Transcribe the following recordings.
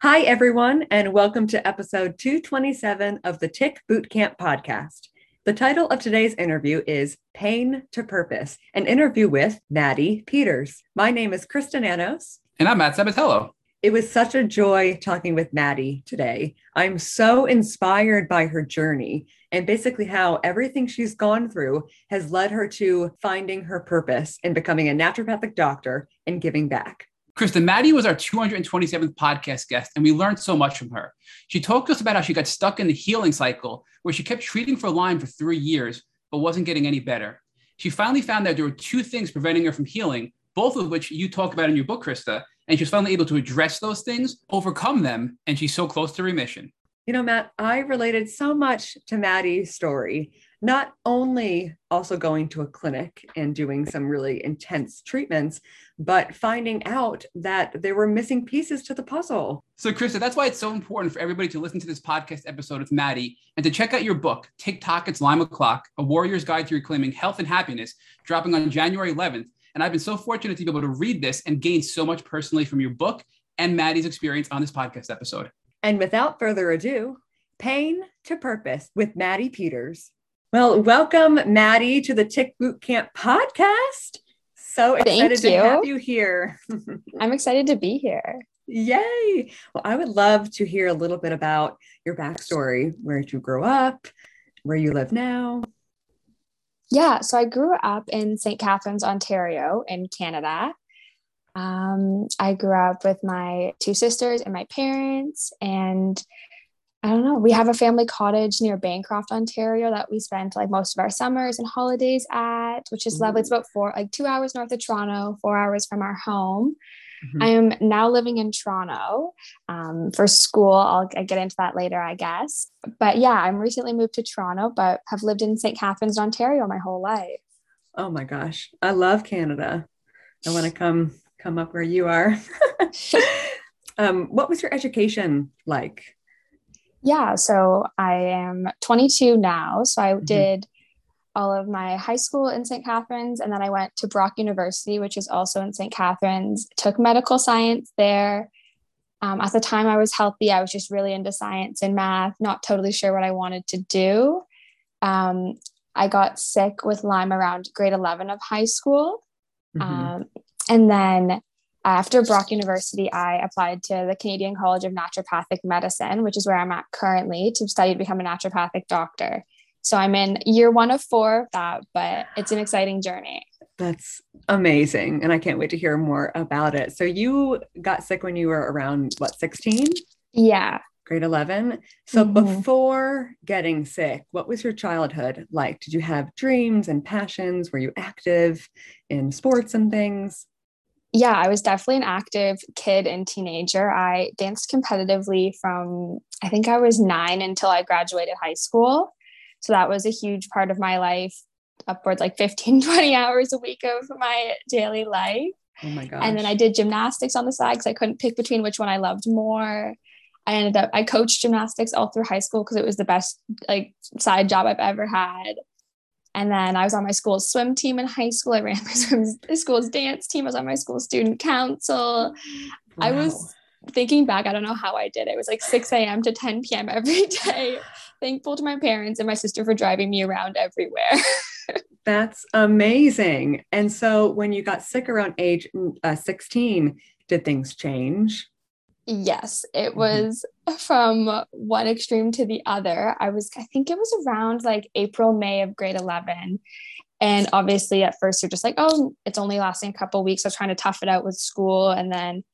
Hi, everyone, and welcome to episode 227 of the Tick Bootcamp podcast. The title of today's interview is Pain to Purpose, an interview with Maddie Peters. My name is Kristen Anos. And I'm Matt Sabatello. It was such a joy talking with Maddie today. I'm so inspired by her journey and basically how everything she's gone through has led her to finding her purpose and becoming a naturopathic doctor and giving back. Kristen, Maddie was our 227th podcast guest, and we learned so much from her. She talked to us about how she got stuck in the healing cycle where she kept treating for Lyme for three years, but wasn't getting any better. She finally found that there were two things preventing her from healing, both of which you talk about in your book, Krista. And she was finally able to address those things, overcome them, and she's so close to remission. You know, Matt, I related so much to Maddie's story not only also going to a clinic and doing some really intense treatments, but finding out that there were missing pieces to the puzzle. So, Krista, that's why it's so important for everybody to listen to this podcast episode with Maddie and to check out your book, Tick Tock It's Lyme O'Clock, A Warrior's Guide to Reclaiming Health and Happiness, dropping on January 11th. And I've been so fortunate to be able to read this and gain so much personally from your book and Maddie's experience on this podcast episode. And without further ado, Pain to Purpose with Maddie Peters. Well, welcome, Maddie, to the Tick Boot Camp podcast. So excited to have you here. I'm excited to be here. Yay. Well, I would love to hear a little bit about your backstory, where did you grow up, where you live now. Yeah, so I grew up in St. Catharines, Ontario, in Canada. Um, I grew up with my two sisters and my parents, and I don't know. We have a family cottage near Bancroft, Ontario that we spent like most of our summers and holidays at, which is mm-hmm. lovely. It's about four, like two hours north of Toronto, four hours from our home. Mm-hmm. I am now living in Toronto um, for school. I'll, I'll get into that later, I guess. But yeah, I'm recently moved to Toronto, but have lived in St. Catharines, Ontario my whole life. Oh my gosh. I love Canada. I want to come come up where you are. um, what was your education like? Yeah, so I am 22 now. So I mm-hmm. did all of my high school in St. Catharines, and then I went to Brock University, which is also in St. Catharines, took medical science there. Um, at the time, I was healthy. I was just really into science and math, not totally sure what I wanted to do. Um, I got sick with Lyme around grade 11 of high school. Mm-hmm. Um, and then after Brock University, I applied to the Canadian College of Naturopathic Medicine, which is where I'm at currently, to study to become a naturopathic doctor. So I'm in year one of four of that, but it's an exciting journey. That's amazing. And I can't wait to hear more about it. So you got sick when you were around what, 16? Yeah. Grade 11. So mm-hmm. before getting sick, what was your childhood like? Did you have dreams and passions? Were you active in sports and things? Yeah, I was definitely an active kid and teenager. I danced competitively from I think I was nine until I graduated high school. So that was a huge part of my life, upwards like 15, 20 hours a week of my daily life. Oh my gosh. And then I did gymnastics on the side because I couldn't pick between which one I loved more. I ended up I coached gymnastics all through high school because it was the best like side job I've ever had. And then I was on my school's swim team in high school. I ran my school's dance team. I was on my school student council. Wow. I was thinking back, I don't know how I did it. It was like 6 a.m. to 10 p.m. every day. Thankful to my parents and my sister for driving me around everywhere. That's amazing. And so when you got sick around age uh, 16, did things change? Yes, it mm-hmm. was from one extreme to the other. I was, I think it was around like April, May of grade 11. And obviously, at first, you're just like, oh, it's only lasting a couple weeks. I was trying to tough it out with school. And then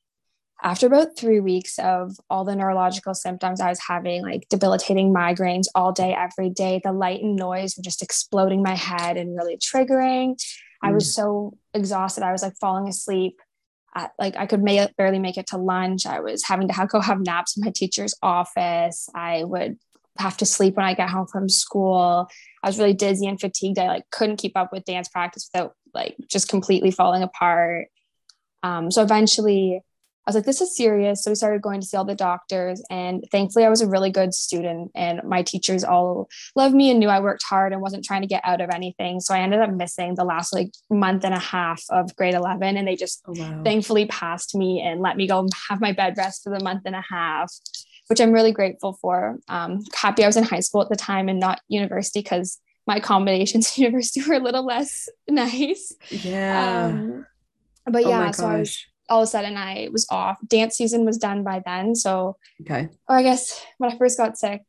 after about three weeks of all the neurological symptoms I was having, like debilitating migraines all day, every day, the light and noise were just exploding my head and really triggering. Mm. I was mm. so exhausted. I was like falling asleep like I could barely make it to lunch. I was having to have, go have naps in my teacher's office. I would have to sleep when I get home from school. I was really dizzy and fatigued. I like couldn't keep up with dance practice without like just completely falling apart. Um, so eventually, I was like, this is serious. So we started going to see all the doctors. And thankfully, I was a really good student. And my teachers all loved me and knew I worked hard and wasn't trying to get out of anything. So I ended up missing the last like month and a half of grade 11. And they just Oh, wow. thankfully passed me and let me go have my bed rest for the month and a half, which I'm really grateful for. Um, happy I was in high school at the time and not university because my accommodations in university were a little less nice. yeah. Um, but oh yeah, my so I was. All of a sudden I was off. Dance season was done by then. So, Okay. or I guess when I first got sick,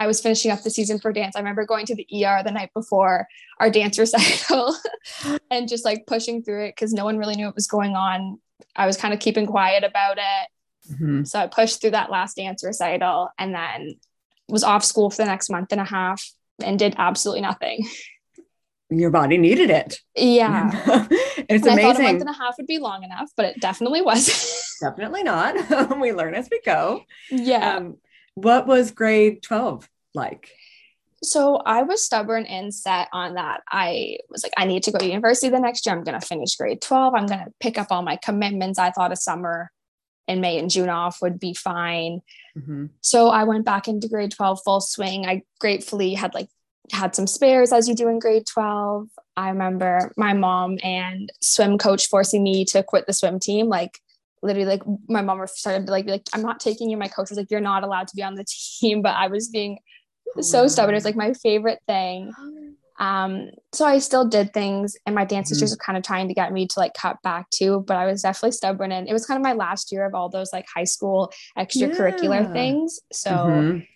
I was finishing up the season for dance. I remember going to the ER the night before our dance recital and just like pushing through it because no one really knew what was going on. I was kind of keeping quiet about it. Mhm. So I pushed through that last dance recital and then was off school for the next month and a half and did absolutely nothing. Your body needed it. Yeah. it's And I thought a month and a half would be long enough, but it definitely wasn't. Definitely not. we learn as we go. yeah. Um, what was grade 12 like? so I was stubborn and set on that. I was like, I need to go to university the next year. I'm going to finish grade 12. I'm going to pick up all my commitments. I thought a summer in May and June off would be fine. Mhm. So I went back into grade 12 full swing. I gratefully had like had some spares as you do in grade 12. I remember my mom and swim coach forcing me to quit the swim team. Like literally like my mom started to like be like, I'm not taking you. My coach was like, you're not allowed to be on the team. But I was being so stubborn. It's like my favorite thing. Um, so I still did things and my dance teachers were kind of trying to get me to like cut back too, but I was definitely stubborn and it was kind of my last year of all those like high school extracurricular Yeah. things. So Mhm.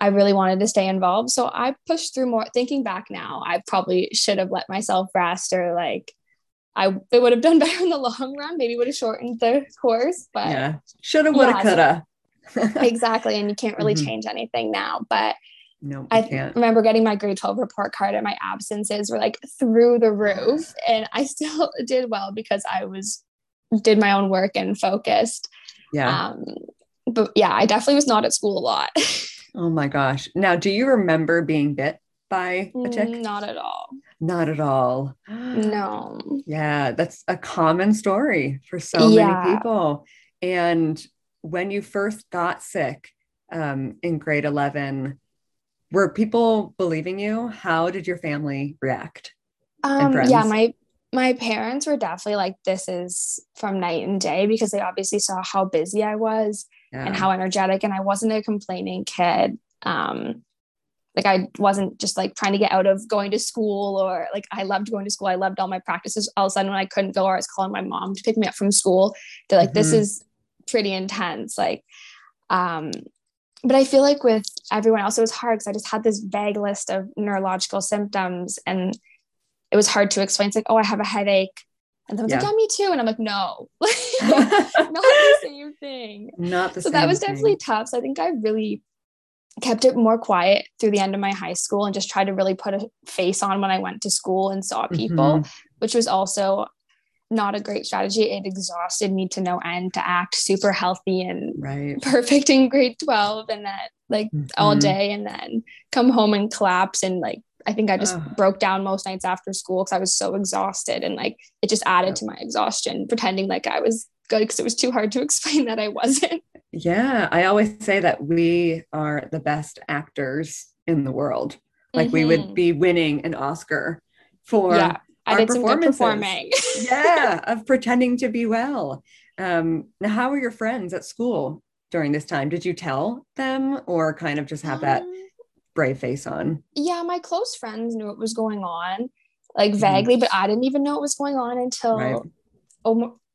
I really wanted to stay involved. So I pushed through more thinking back now, I probably should have let myself rest or like I it would have done better in the long run, maybe would have shortened the course, but yeah. Shoulda, woulda, Yeah, coulda. exactly. And you can't really Mhm. change anything now. But no, I I can't. remember getting my grade 12 report card and my absences were like through the roof. And I still did well because I was did my own work and focused. Yeah. Um, but yeah, I definitely was not at school a lot. Oh my gosh. Now, do you remember being bit by a tick? not at all. Not at all. No. Yeah, that's a common story for so Yeah. many people. And when you first got sick um, in grade 11, were people believing you? How did your family react? Um, yeah, my my parents were definitely like, this is from night and day because they obviously saw how busy I was Yeah. and how energetic and I wasn't a complaining kid. Um like I wasn't just like trying to get out of going to school or like I loved going to school. I loved all my practices. All of a sudden when I couldn't go or I was calling my mom to pick me up from school, they're like, this Mhm. is pretty intense. Like um but I feel like with everyone else, it was hard because I just had this vague list of neurological symptoms and it was hard to explain. It's like, oh, I have a headache. And someone's like, Yeah. yeah, me too. And I'm like, no, not the same thing. Not the So same So that was thing. definitely tough. So I think I really kept it more quiet through the end of my high school and just tried to really put a face on when I went to school and saw people, Mhm. which was also not a great strategy. It exhausted me to no end to act super healthy and Right. perfect in grade 12 and then like all Mhm. day and then come home and collapse and like I think I just Ugh. broke down most nights after school because I was so exhausted and like it just added to my exhaustion, pretending like I was good because it was too hard to explain that I wasn't. Yeah, I always say that we are the best actors in the world. Like we would Mhm. be winning an Oscar for yeah, I our did some good performances. performing. yeah, of pretending to be well. Um, now, how were your friends at school during this time? Did you tell them or kind of just have that Um, brave face on? yeah, my close friends knew what was going on, like Mhm. vaguely, but I didn't even know what was going on until Right.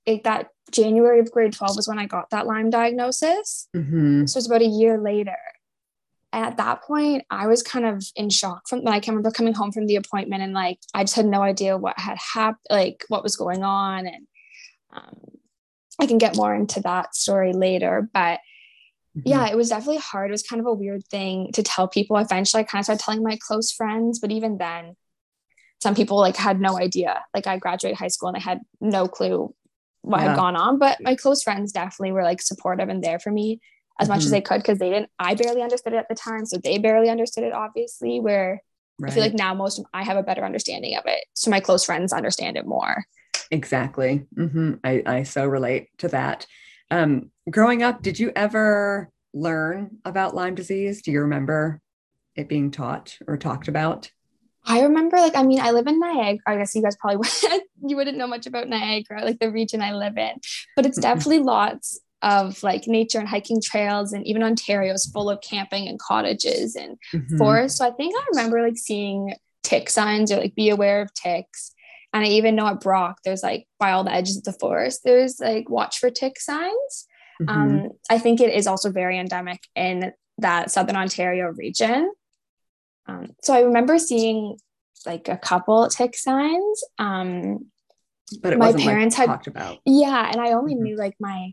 like that January of grade 12 was when I got that Lyme diagnosis. Mhm. So it was about a year later. And at that point, I was kind of in shock from like I remember coming home from the appointment and like I just had no idea what had happened, like what was going on. And um, I can get more into that story later. But Mhm. yeah, it was definitely hard. It was kind of a weird thing to tell people. Eventually, I kind of started telling my close friends, but even then, some people like had no idea. Like I graduated high school and I had no clue what Yeah. had gone on. But my close friends definitely were like supportive and there for me as much Mhm. as they could because they didn't. I barely understood it at the time, so they barely understood it. Obviously, where I feel like now most of I have a better understanding of it, so my close friends understand it more. Exactly. hmm I, I so relate to that. Um, growing up, did you ever learn about Lyme disease? Do you remember it being taught or talked about? I remember, like, I mean, I live in Niagara. I guess you guys probably would, you wouldn't know much about Niagara, like the region I live in, but it's definitely lots of like nature and hiking trails, and even Ontario is full of camping and cottages and mm-hmm. forests. So I think I remember like seeing tick signs or like be aware of ticks. And I even know at Brock, there's like by all the edges of the forest, there's like watch for tick signs. Mm-hmm. Um, I think it is also very endemic in that Southern Ontario region. Um, so I remember seeing like a couple tick signs. Um, but my parents like had talked about. Yeah, and I only mm-hmm. knew like my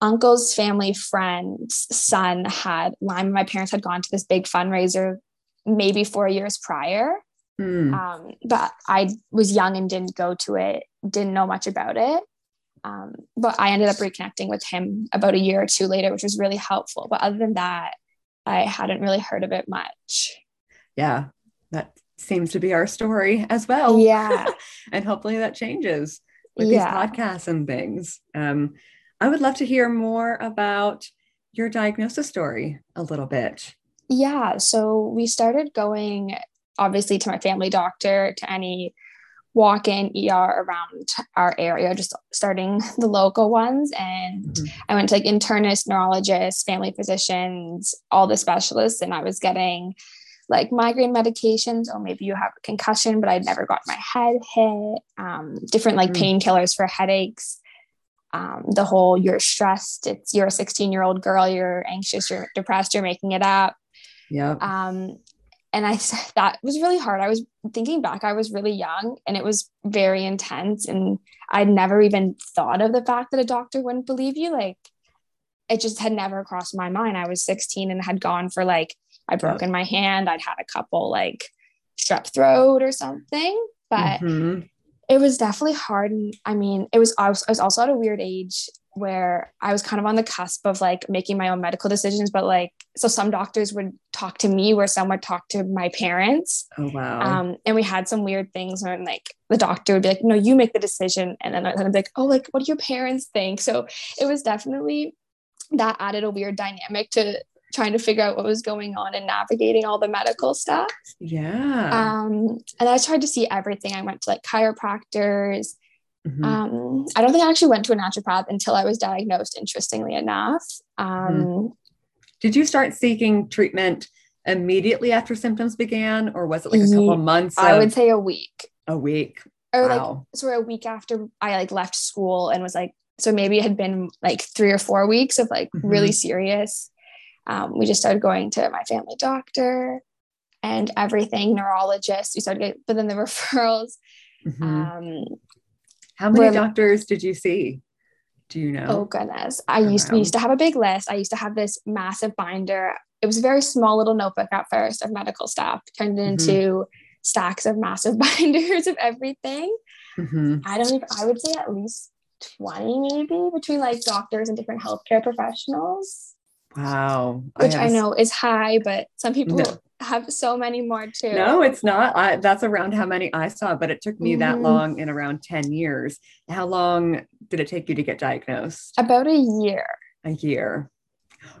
uncle's family friend's son had Lyme. My parents had gone to this big fundraiser maybe four years prior. Mm. Um, but I was young and didn't go to it, didn't know much about it. Um, but I ended up reconnecting with him about a year or two later, which was really helpful. But other than that, I hadn't really heard of it much yeah, that seems to be our story as well. Yeah. and hopefully that changes with yeah. these podcasts and things. Um, I would love to hear more about your diagnosis story a little bit. Yeah. So we started going, obviously, to my family doctor, to any walk in ER around our area, just starting the local ones. And mm-hmm. I went to like internists, neurologists, family physicians, all the specialists, and I was getting like migraine medications, or maybe you have a concussion, but I'd never got my head hit, um, different like mm. painkillers for headaches. Um, the whole you're stressed, it's you're a 16 year old girl, you're anxious, you're depressed, you're making it up. Yeah. Um, and I said that was really hard. I was thinking back, I was really young and it was very intense. And I'd never even thought of the fact that a doctor wouldn't believe you. Like it just had never crossed my mind. I was 16 and had gone for like I'd broken my hand. I'd had a couple like strep throat or something, but mm-hmm. it was definitely hard. And I mean, it was, I was, I was also at a weird age where I was kind of on the cusp of like making my own medical decisions, but like, so some doctors would talk to me where some would talk to my parents. Oh, wow. Um, and we had some weird things when like the doctor would be like, no, you make the decision. And then I'd be like, oh, like, what do your parents think? So it was definitely that added a weird dynamic to trying to figure out what was going on and navigating all the medical stuff. Yeah. Um, and I tried to see everything. I went to like chiropractors. Mm-hmm. Um, I don't think I actually went to a naturopath until I was diagnosed, interestingly enough. Um, mm-hmm. Did you start seeking treatment immediately after symptoms began, or was it like a couple of months? I would say a week. A week. Or wow. like sort of a week after I like left school and was like, so maybe it had been like three or four weeks of like mm-hmm. really serious um, we just started going to my family doctor and everything, neurologist. We started getting, but then the referrals. Mm-hmm. Um, How many doctors did you see? Do you know? Oh goodness, I used to, we used to have a big list. I used to have this massive binder. It was a very small little notebook at first of medical stuff, turned mm-hmm. into stacks of massive binders of everything. Mm-hmm. I don't even. I would say at least 20 maybe between like doctors and different healthcare professionals. Wow. Which I, I, know is high, but some people no. Have so many more too. No, it's not. I, that's around how many I saw, but it took me mm-hmm. that long in around 10 years. How long did it take you to get diagnosed? About a year. A year.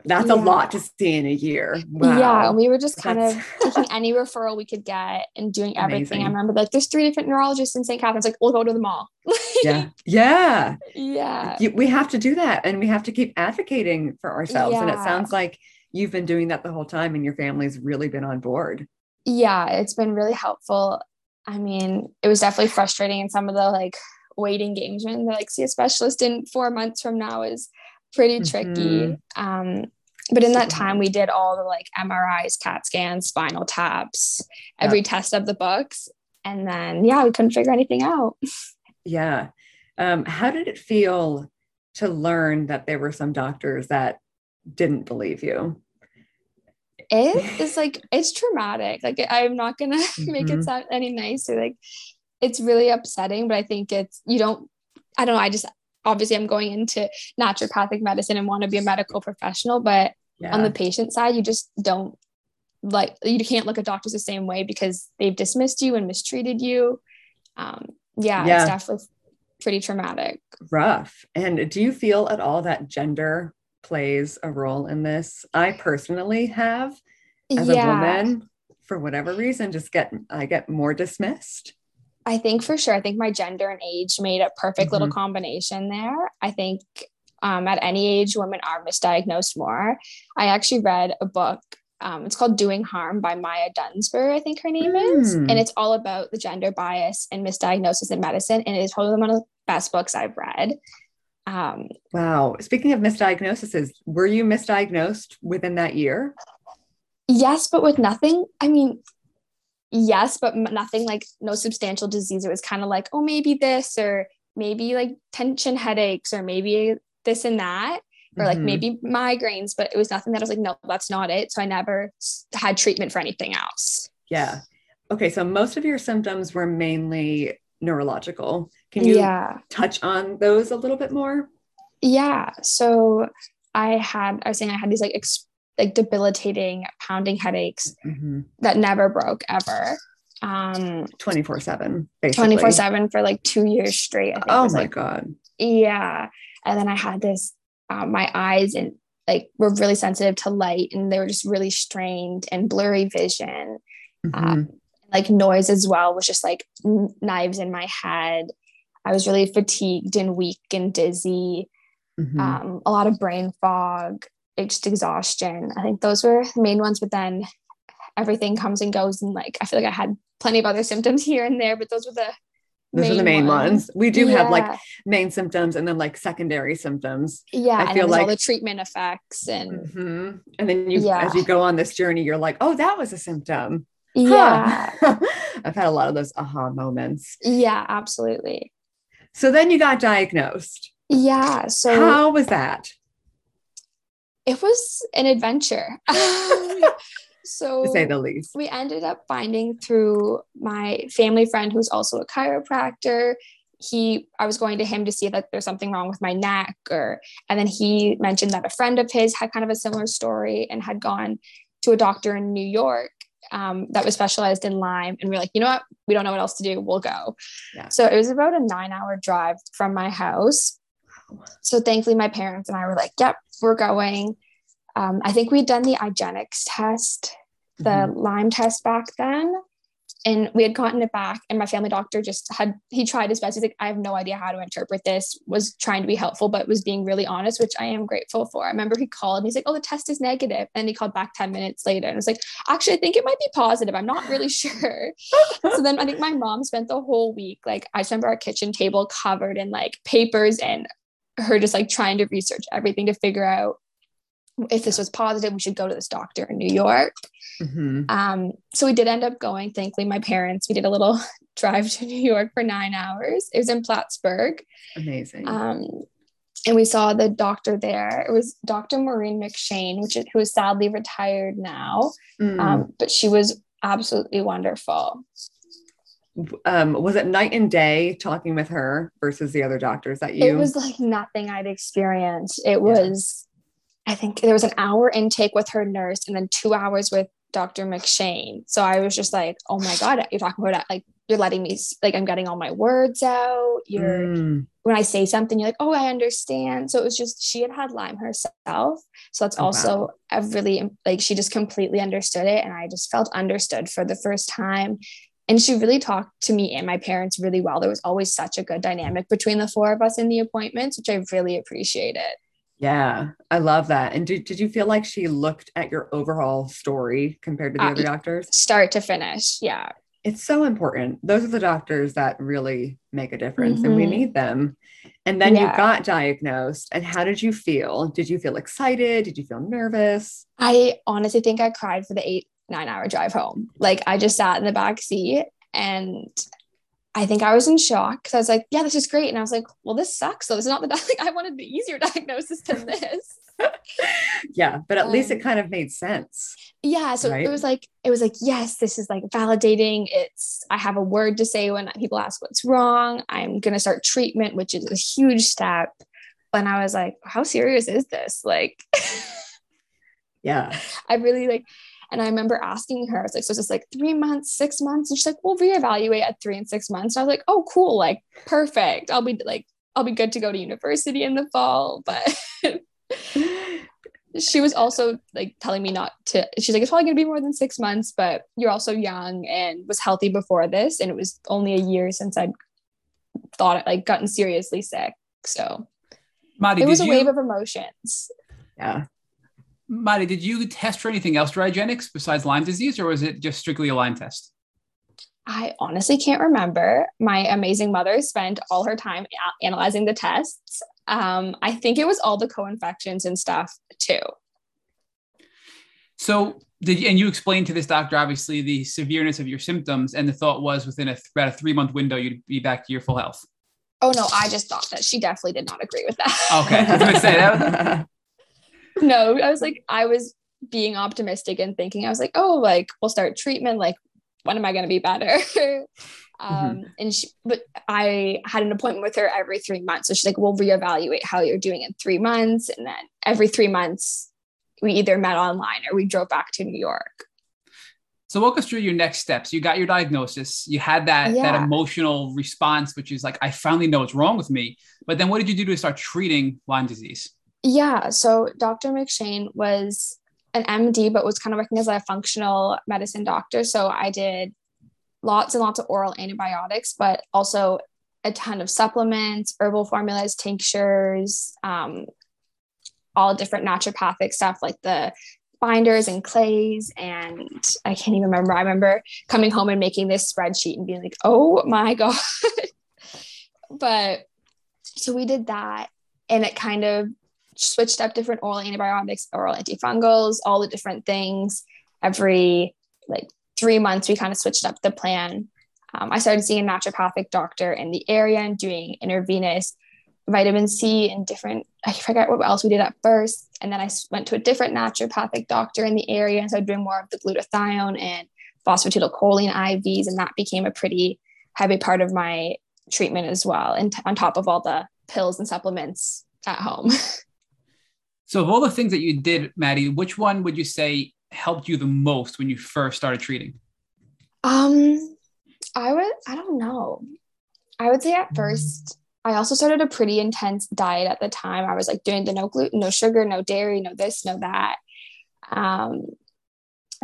That's yeah. a lot to see in a year. Wow. Yeah. We were just kind That's... of taking any referral we could get and doing everything. Amazing. I remember like there's three different neurologists in St. Catharines. Like, we'll go to them all. yeah. Yeah. Yeah. We have to do that. And we have to keep advocating for ourselves. Yeah. And it sounds like you've been doing that the whole time and your family's really been on board. Yeah. It's been really helpful. I mean, it was definitely frustrating in some of the like waiting games when they're like, see a specialist in four months from now is pretty tricky. Mm-hmm. Um, but in that time, we did all the like MRIs, CAT scans, spinal taps, every test of the books. And then, yeah, we couldn't figure anything out. Yeah. Um, how did it feel to learn that there were some doctors that didn't believe you? It is like, it's traumatic. Like, I'm not to mm-hmm. make it sound any nicer. Like, it's really upsetting, but I think it's, you don't, I don't know. I just, obviously I'm going into naturopathic medicine and want to be a medical professional, but yeah. on the patient side, you just don't like you can't look at doctors the same way because they've dismissed you and mistreated you. Um, yeah, yeah, it's definitely pretty traumatic. Rough. And do you feel at all that gender plays a role in this? I personally have as yeah. a woman for whatever reason just get I get more dismissed. I think for sure. I think my gender and age made a perfect mm-hmm. little combination there. I think um, at any age, women are misdiagnosed more. I actually read a book. Um, it's called Doing Harm by Maya Dusenbery, I think her name mm. is. And it's all about the gender bias and misdiagnosis in medicine. And it is probably one of the best books I've read. Um, wow. Speaking of misdiagnoses, were you misdiagnosed within that year? Yes, but with nothing. I mean, yes, but nothing like no substantial disease. It was kind of like, oh, maybe this, or maybe like tension headaches, or maybe this and that, or like mm-hmm. maybe migraines, but it was nothing that I was like, no, that's not it. So I never had treatment for anything else. Yeah. Okay. So most of your symptoms were mainly neurological. Can you yeah. touch on those a little bit more? Yeah. So I had, I was saying I had these like ex- like debilitating pounding headaches mm-hmm. that never broke ever um 24 7 24 7 for like two years straight oh my like, god yeah and then i had this um, my eyes and like were really sensitive to light and they were just really strained and blurry vision mm-hmm. um, like noise as well was just like n- knives in my head i was really fatigued and weak and dizzy mm-hmm. um, a lot of brain fog just exhaustion. I think those were the main ones, but then everything comes and goes. And like, I feel like I had plenty of other symptoms here and there, but those were the those are the main ones. ones. We do yeah. have like main symptoms and then like secondary symptoms. Yeah, I feel like all the treatment effects and mm-hmm. and then you yeah. as you go on this journey, you're like, oh, that was a symptom. Yeah, huh. I've had a lot of those aha moments. Yeah, absolutely. So then you got diagnosed. Yeah. So how was that? it was an adventure. so to say the least. We ended up finding through my family friend who's also a chiropractor. He I was going to him to see that there's something wrong with my neck or and then he mentioned that a friend of his had kind of a similar story and had gone to a doctor in New York um, that was specialized in Lyme. And we are like, you know what? We don't know what else to do. We'll go. Yeah. So it was about a nine hour drive from my house. So thankfully, my parents and I were like, yep, we're going. Um, I think we'd done the IGeneX test, the mm-hmm. Lyme test back then. And we had gotten it back, and my family doctor just had he tried his best. He's like, I have no idea how to interpret this, was trying to be helpful, but was being really honest, which I am grateful for. I remember he called and he's like, Oh, the test is negative. And he called back 10 minutes later and was like, Actually, I think it might be positive. I'm not really sure. so then I think my mom spent the whole week, like, I remember our kitchen table covered in like papers and her just like trying to research everything to figure out if this was positive, we should go to this doctor in New York. Mm-hmm. Um, so we did end up going. Thankfully, my parents, we did a little drive to New York for nine hours. It was in Plattsburgh. Amazing. Um, and we saw the doctor there. It was Dr. Maureen McShane, which is, who is sadly retired now, mm. um, but she was absolutely wonderful um, was it night and day talking with her versus the other doctors that you? It was like nothing I'd experienced. It yeah. was, I think there was an hour intake with her nurse and then two hours with Dr. McShane. So I was just like, oh my God, you're talking about like, you're letting me, like, I'm getting all my words out. You're, mm. when I say something, you're like, oh, I understand. So it was just, she had had Lyme herself. So that's oh, also wow. a really, like, she just completely understood it. And I just felt understood for the first time and she really talked to me and my parents really well. There was always such a good dynamic between the four of us in the appointments, which I really appreciated. Yeah, I love that. And did, did you feel like she looked at your overall story compared to the uh, other doctors? Start to finish. Yeah. It's so important. Those are the doctors that really make a difference mm-hmm. and we mm-hmm. need them. And then yeah. you got diagnosed. And how did you feel? Did you feel excited? Did you feel nervous? I honestly think I cried for the eight nine hour drive home. Like I just sat in the back seat and I think I was in shock because I was like, yeah, this is great. And I was like, well, this sucks. So this is not the, like, I wanted the easier diagnosis than this. yeah. But at um, least it um, kind of made sense. Yeah. So right? it was like, it was like, yes, this is like validating. It's, I have a word to say when people ask what's wrong. I'm going to start treatment, which is a huge step. And I was like, how serious is this? Like, yeah. I really like, And I remember asking her, I was like, so is this like three months, six months? And she's like, we'll reevaluate at three and six months. And I was like, oh, cool, like perfect. I'll be like, I'll be good to go to university in the fall. But she was also like telling me not to she's like it's probably going to be more than six months but you're also young and was healthy before this and it was only a year since i'd thought like gotten seriously sick so Maddie, it was a you, wave of emotions Yeah. Maddie, did you test for anything else Digenix besides Lyme disease, or was it just strictly a Lyme test? i honestly can't remember my amazing mother spent all her time a- analyzing the tests um, i think it was all the co-infections and stuff too So did and you explained to this doctor obviously the severeness of your symptoms, and the thought was within a about a three month window you'd be back to your full health. oh no i just thought that she definitely did not agree with that Okay, I was gonna say that. no, I was like, I was being optimistic and thinking, I was like, oh, like we'll start treatment. Like, when am I going to be better? um, and she, but I had an appointment with her every three months. So she's like, we'll reevaluate how you're doing in three months. And then every three months, we either met online or we drove back to New York. So walk us through your next steps. You got your diagnosis. You had that that emotional response, which is like, I finally know what's wrong with me. But then what did you do to start treating Lyme disease? Yeah. So Dr. McShane was an MD, but was kind of working as a functional medicine doctor. So I did lots and lots of oral antibiotics, but also a ton of supplements, herbal formulas, tinctures, um, all different naturopathic stuff like the binders and clays. And I can't even remember. I remember coming home and making this spreadsheet and being like, oh my God. but so we did that. And it kind of switched up different oral antibiotics, oral antifungals, all the different things. Every like three months, we kind of switched up the plan. Um, I started seeing a naturopathic doctor in the area and doing intravenous vitamin C and different, I forget what else we did at first. And then I went to a different naturopathic doctor in the area and started doing more of the glutathione and phosphatidylcholine IVs. And that became a pretty heavy part of my treatment as well. And t- on top of all the pills and supplements at home. So of all the things that you did, Maddie, which one would you say helped you the most when you first started treating? Um, I would, I don't know. I would say at first, I also started a pretty intense diet at the time. I was like doing the no gluten, no sugar, no dairy, no this, no that. Um,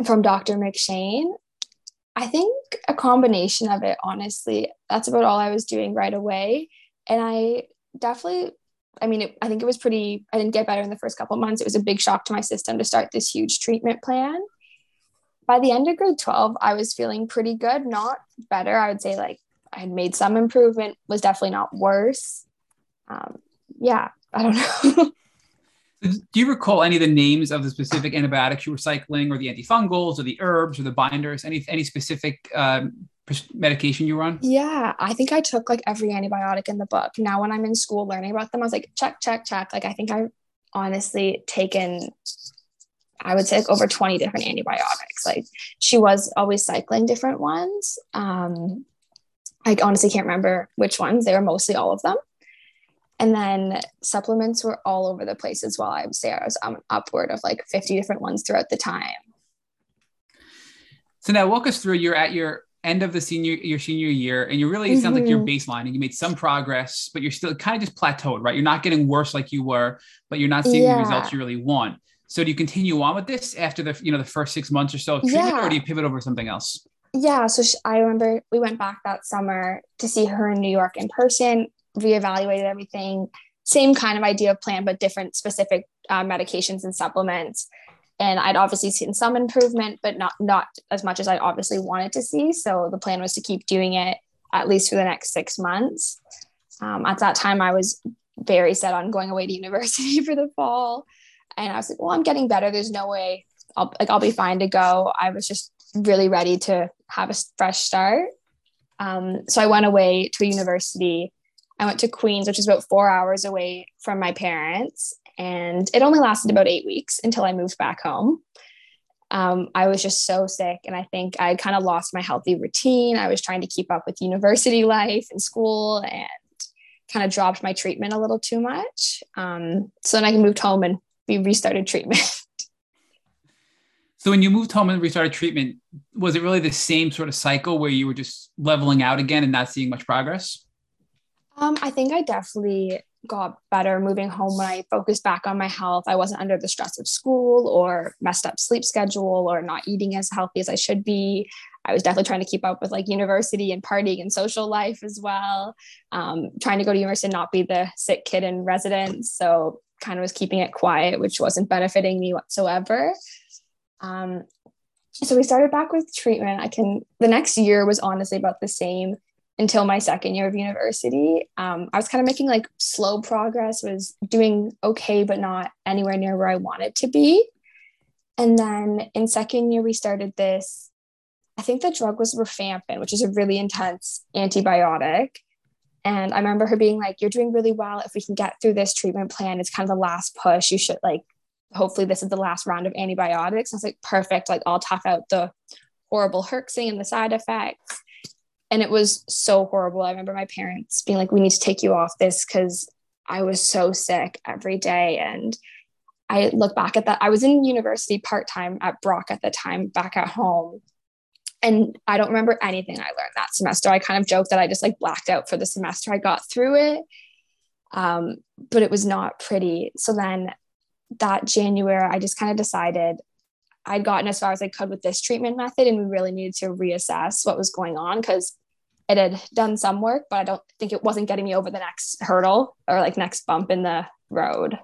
from Dr. McShane. I think a combination of it, honestly, that's about all I was doing right away. And I definitely, I mean, it, I think it was pretty, I didn't get better in the first couple months. It was a big shock to my system to start this huge treatment plan by the end of grade 12 i was feeling pretty good not better i would say like i had made some improvement was definitely not worse um, yeah i don't know Do you recall any of the names of the specific antibiotics you were cycling, or the antifungals, or the herbs, or the binders? Any any specific um, medication you were on? yeah i think i took like every antibiotic in the book. Now when i'm in school learning about them i was like check check check. Like i think i've honestly taken i would say like over 20 different antibiotics. Like she was always cycling different ones. Um i honestly can't remember which ones. They were mostly all of them. And then supplements were all over the place as well. I would say i was um, upward of like 50 different ones throughout the time. So now walk us through. You're at your end of the senior your senior year, and you're really it sounds like you're Mhm. baselining. You made some progress, but you're still kind of just plateaued, right? You're not getting worse like you were, but you're not seeing Yeah. the results you really want. So do you continue on with this after the you know the first six months or so of treatment, Yeah. or do you pivot over something else? yeah so sh i remember we went back that summer to see her in new york in person reevaluated everything same kind of idea of plan but different specific uh, medications and supplements and i'd obviously seen some improvement but not not as much as i obviously wanted to see so the plan was to keep doing it at least for the next six months um, at that time i was very set on going away to university for the fall and i was like well i'm getting better there's no way I'll like I'll be fine to go. I was just really ready to have a fresh start. Um, so I went away to a university. I went to Queen's, which is about four hours away from my parents, and it only lasted about eight weeks until I moved back home. Um, I was just so sick, and I think I kind of lost my healthy routine. I was trying to keep up with university life and school, and kind of dropped my treatment a little too much. Um, so then I moved home and we restarted treatment. So when you moved home and restarted treatment, was it really the same sort of cycle where you were just leveling out again and not seeing much progress? Um, I think I definitely got better moving home when I focused back on my health. I wasn't under the stress of school or messed up sleep schedule or not eating as healthy as I should be. I was definitely trying to keep up with like university and partying and social life as well. Um, trying to go to university and not be the sick kid in residence. So kind of was keeping it quiet, which wasn't benefiting me whatsoever. Um, so we started back with treatment. I can, the next year was honestly about the same until my second year of university. Um, I was kind of making like slow progress, was doing okay, but not anywhere near where I wanted to be. And then in second year, we started this. I think the drug was rifampin, which is a really intense antibiotic. And I remember her being like, You're doing really well. If we can get through this treatment plan, it's kind of the last push. You should like, hopefully, this is the last round of antibiotics. I was like, Perfect. Like, I'll tough out the horrible herxing and the side effects and it was so horrible. I remember my parents being like, we need to take you off this because I was so sick every day. And I look back at that. I was in university part time at Brock at the time, back at home. And I don't remember anything I learned that semester. I kind of joked that I just like blacked out for the semester. I got through it, um, but it was not pretty. So then that January, I just kind of decided I'd gotten as far as I could with this treatment method, and we really needed to reassess what was going on because it had done some work, but I don't think it wasn't getting me over the next hurdle or like next bump in the road.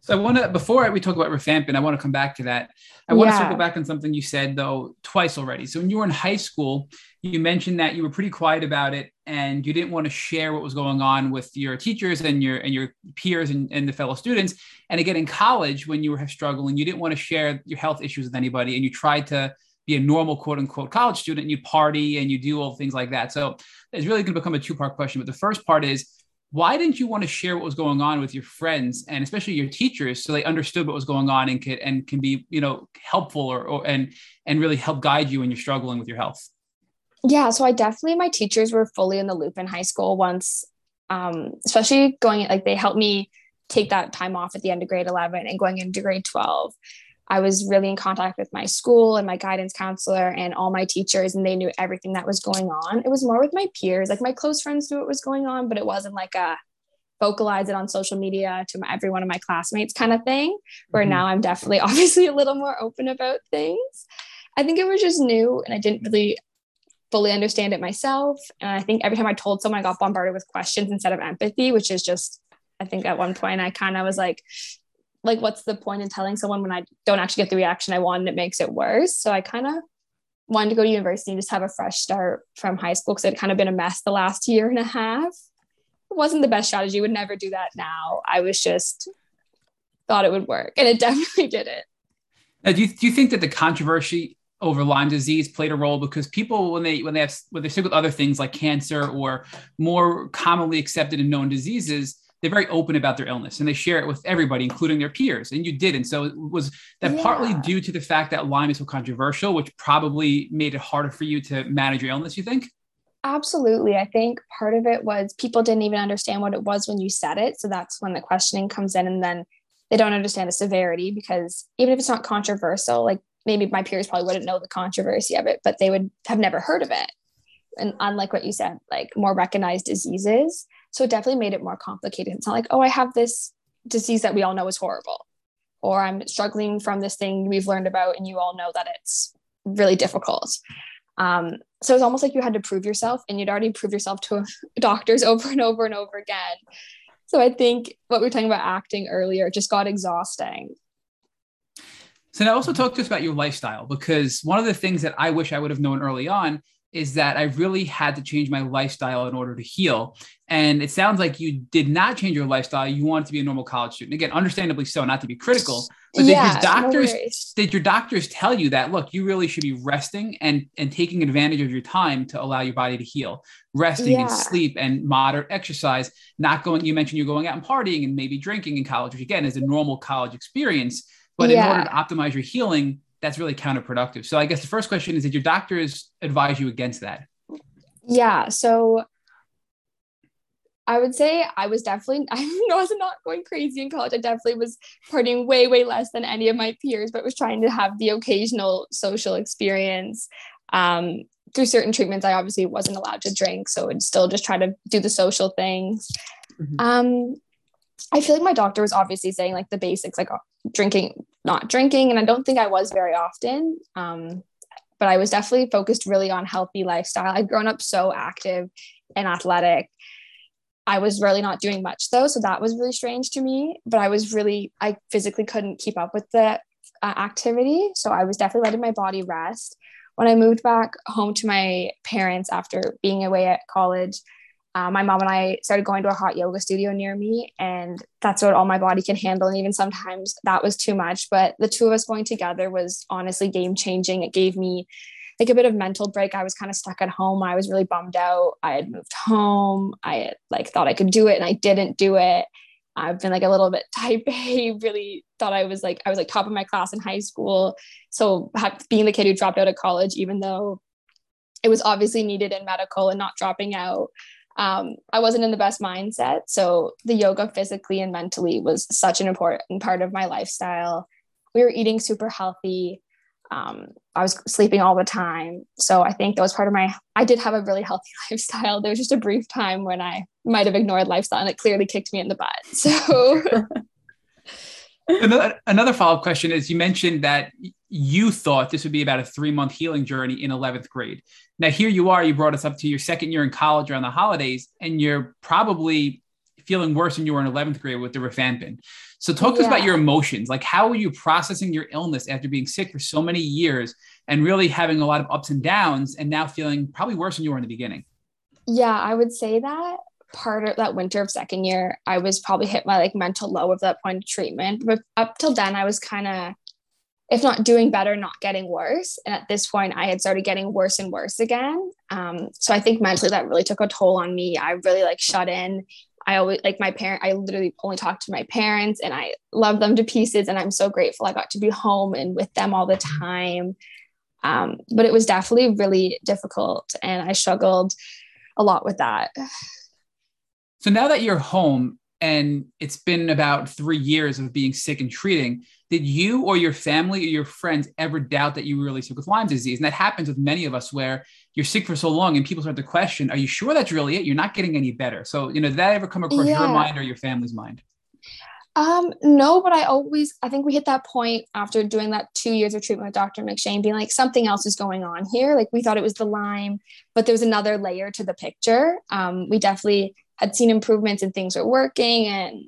So I want to, before we talk about rifampin, I want to come back to that. I want yeah. to circle back on something you said though twice already. So when you were in high school, you mentioned that you were pretty quiet about it and you didn't want to share what was going on with your teachers and your and your peers and, and the fellow students. And again, in college, when you were struggling, you didn't want to share your health issues with anybody, and you tried to be a normal quote unquote college student and you party and you do all things like that. So it's really going to become a two part question. But the first part is why didn't you want to share what was going on with your friends and especially your teachers so they understood what was going on and can and can be you know helpful or, or and and really help guide you when you're struggling with your health yeah so i definitely my teachers were fully in the loop in high school once um, especially going like they helped me take that time off at the end of grade 11 and going into grade 12 I was really in contact with my school and my guidance counselor and all my teachers, and they knew everything that was going on. It was more with my peers, like my close friends knew what was going on, but it wasn't like a vocalize it on social media to my, every one of my classmates kind of thing. Where mm-hmm. now I'm definitely obviously a little more open about things. I think it was just new, and I didn't really fully understand it myself. And I think every time I told someone, I got bombarded with questions instead of empathy, which is just I think at one point I kind of was like, like what's the point in telling someone when I don't actually get the reaction I want and it makes it worse. So I kind of wanted to go to university and just have a fresh start from high school because it kind of been a mess the last year and a half. It wasn't the best strategy. Would never do that now. I was just thought it would work, and it definitely didn't. Now, do you, do you think that the controversy over Lyme disease played a role because people when they when they have when they're sick with other things like cancer or more commonly accepted and known diseases, they're very open about their illness and they share it with everybody, including their peers. And you didn't. So it was that yeah. partly due to the fact that Lyme is so controversial, which probably made it harder for you to manage your illness, you think? Absolutely. I think part of it was people didn't even understand what it was when you said it. So that's when the questioning comes in. And then they don't understand the severity because even if it's not controversial, like maybe my peers probably wouldn't know the controversy of it, but they would have never heard of it. And unlike what you said, like more recognized diseases. So it definitely made it more complicated. It's not like, oh, I have this disease that we all know is horrible, or I'm struggling from this thing we've learned about and you all know that it's really difficult. Um, so it's almost like you had to prove yourself and you'd already proved yourself to doctors over and over and over again. So I think what we were talking about acting earlier just got exhausting. So now also talk to us about your lifestyle because one of the things that I wish I would have known early on is that I really had to change my lifestyle in order to heal. And it sounds like you did not change your lifestyle. You wanted to be a normal college student. Again, understandably so, not to be critical. But yeah, did your doctors no did your doctors tell you that look, you really should be resting and and taking advantage of your time to allow your body to heal, resting yeah. and sleep and moderate exercise, not going. You mentioned you're going out and partying and maybe drinking in college, which again is a normal college experience. But yeah. in order to optimize your healing, that's really counterproductive. So I guess the first question is did your doctors advise you against that? Yeah. So I would say I was definitely I was not going crazy in college. I definitely was partying way way less than any of my peers, but was trying to have the occasional social experience. Um, through certain treatments, I obviously wasn't allowed to drink, so I'd still just try to do the social things. Mm-hmm. Um, I feel like my doctor was obviously saying like the basics, like drinking, not drinking, and I don't think I was very often. Um, but I was definitely focused really on healthy lifestyle. I'd grown up so active and athletic I was really not doing much though. So that was really strange to me. But I was really, I physically couldn't keep up with the uh, activity. So I was definitely letting my body rest. When I moved back home to my parents after being away at college, uh, my mom and I started going to a hot yoga studio near me, and that's what all my body can handle. And even sometimes that was too much. But the two of us going together was honestly game changing. It gave me like a bit of mental break. I was kind of stuck at home. I was really bummed out. I had moved home. I had, like thought I could do it and I didn't do it. I've been like a little bit type A, really thought I was like, I was like top of my class in high school. So being the kid who dropped out of college, even though it was obviously needed in medical and not dropping out, um, I wasn't in the best mindset. So the yoga physically and mentally was such an important part of my lifestyle. We were eating super healthy um, I was sleeping all the time. So I think that was part of my, I did have a really healthy lifestyle. There was just a brief time when I might have ignored lifestyle and it clearly kicked me in the butt. So another, another follow-up question is you mentioned that you thought this would be about a three month healing journey in 11th grade. Now here you are, you brought us up to your second year in college around the holidays and you're probably feeling worse than you were in 11th grade with the rifampin. So talk to yeah. us about your emotions. Like how were you processing your illness after being sick for so many years and really having a lot of ups and downs and now feeling probably worse than you were in the beginning? Yeah, I would say that part of that winter of second year, I was probably hit my like mental low of that point of treatment. But up till then, I was kind of, if not doing better, not getting worse. And at this point, I had started getting worse and worse again. Um, so I think mentally that really took a toll on me. I really like shut in I always like my parent, I literally only talked to my parents and I love them to pieces. And I'm so grateful I got to be home and with them all the time. Um, but it was definitely really difficult and I struggled a lot with that. So now that you're home and it's been about three years of being sick and treating, did you or your family or your friends ever doubt that you were really sick with Lyme disease? And that happens with many of us where you're sick for so long and people start to question, are you sure that's really it? You're not getting any better. So, you know, did that ever come across yeah. your mind or your family's mind? Um, no, but I always, I think we hit that point after doing that two years of treatment with Dr. McShane, being like, something else is going on here. Like we thought it was the Lyme, but there was another layer to the picture. Um, we definitely had seen improvements and things were working and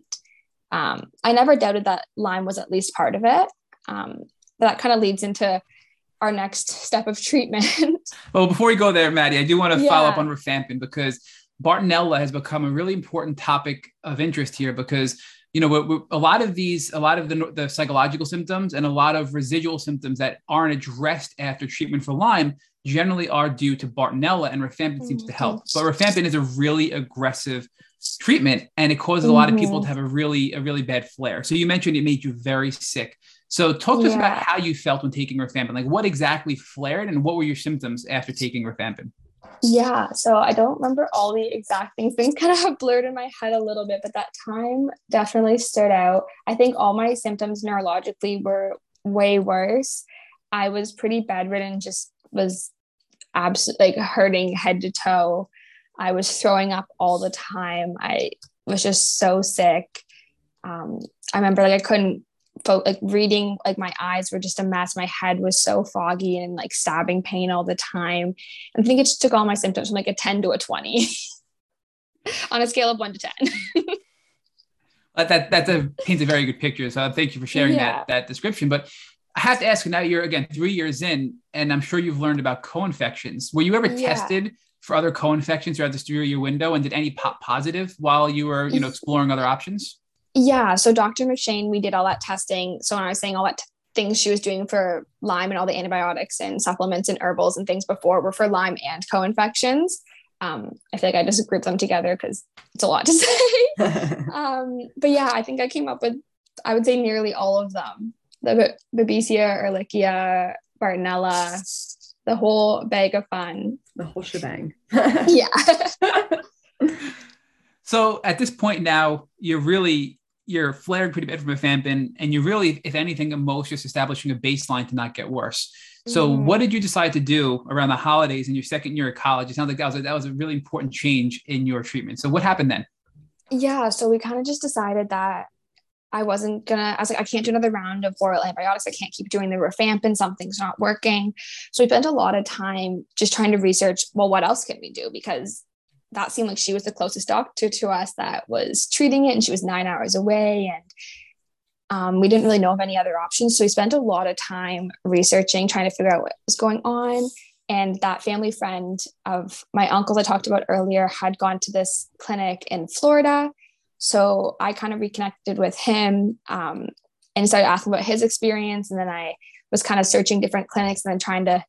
um, I never doubted that Lyme was at least part of it. Um, that kind of leads into our next step of treatment. well, before we go there, Maddie, I do want to yeah. follow up on rifampin because Bartonella has become a really important topic of interest here because you know a lot of these a lot of the, the psychological symptoms and a lot of residual symptoms that aren't addressed after treatment for lyme generally are due to bartonella and rifampin seems to help. But rifampin is a really aggressive treatment and it causes a lot of people to mm-hmm. have a really a really bad flare. So you mentioned it made you very sick. So talk to yeah. us about how you felt when taking rifampin. Like what exactly flared and what were your symptoms after taking rifampin? Yeah so i don't remember all the exact things. Things kind of blurred in my head a little bit but that time definitely stood out. I think all my symptoms neurologically were way worse. I was pretty bedridden just was absolutely like hurting head to toe I was throwing up all the time. I was just so sick. Um, I remember like I couldn't fo- like reading like my eyes were just a mess. My head was so foggy and like stabbing pain all the time. I think it just took all my symptoms from like a 10 to a 20 on a scale of one to 10. that that a, paints a very good picture. So thank you for sharing yeah. that that description. But I have to ask you now, you're again three years in, and I'm sure you've learned about co-infections. Were you ever yeah. tested for other co-infections throughout the exterior window and did any pop positive while you were you know exploring other options? Yeah so dr mcshane we did all that testing. So when i was saying all that t- things she was doing for lyme and all the antibiotics and supplements and herbals and things before were for lyme and co-infections. Um, i feel like i just grouped them together because it's a lot to say. Um, but yeah i think i came up with i would say nearly all of them the babesia ehrlichia bartonella the whole bag of fun. The whole shebang. yeah. So at this point now, you're really you're flaring pretty bad from a rifampin, and you're really, if anything, at most just establishing a baseline to not get worse. So, mm. what did you decide to do around the holidays in your second year of college? It sounds like that was a, that was a really important change in your treatment. So, what happened then? Yeah, so we kind of just decided that I wasn't gonna. I was like, I can't do another round of oral antibiotics. I can't keep doing the rifampin. Something's not working. So we spent a lot of time just trying to research. Well, what else can we do? Because that seemed like she was the closest doctor to us that was treating it, and she was nine hours away, and um, we didn't really know of any other options. So we spent a lot of time researching, trying to figure out what was going on. And that family friend of my uncle's I talked about earlier had gone to this clinic in Florida. So I kind of reconnected with him um, and started asking about his experience. And then I was kind of searching different clinics and then trying to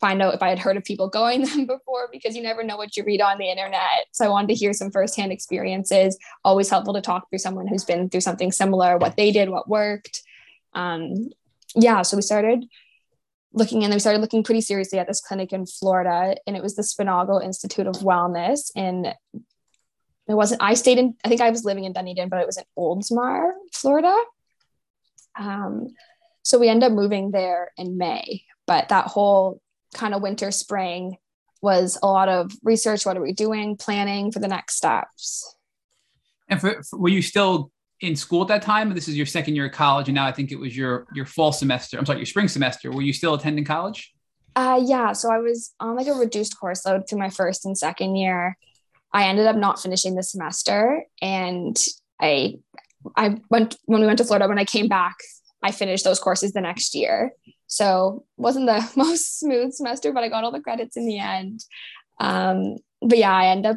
find out if I had heard of people going them before because you never know what you read on the internet. So I wanted to hear some firsthand experiences. Always helpful to talk through someone who's been through something similar, what they did, what worked. Um, yeah, so we started looking and we started looking pretty seriously at this clinic in Florida, and it was the Sponaugle Institute of Wellness. And it wasn't, I stayed in, I think I was living in Dunedin, but it was in Oldsmar, Florida. Um, so we ended up moving there in May, but that whole kind of winter, spring was a lot of research. What are we doing? Planning for the next steps. And for, for, were you still in school at that time? This is your second year of college, and now I think it was your your fall semester. I'm sorry, your spring semester. Were you still attending college? Uh, yeah. So I was on like a reduced course load through my first and second year. I ended up not finishing the semester, and I I went when we went to Florida. When I came back, I finished those courses the next year. So wasn't the most smooth semester, but I got all the credits in the end. Um, but yeah, I ended up,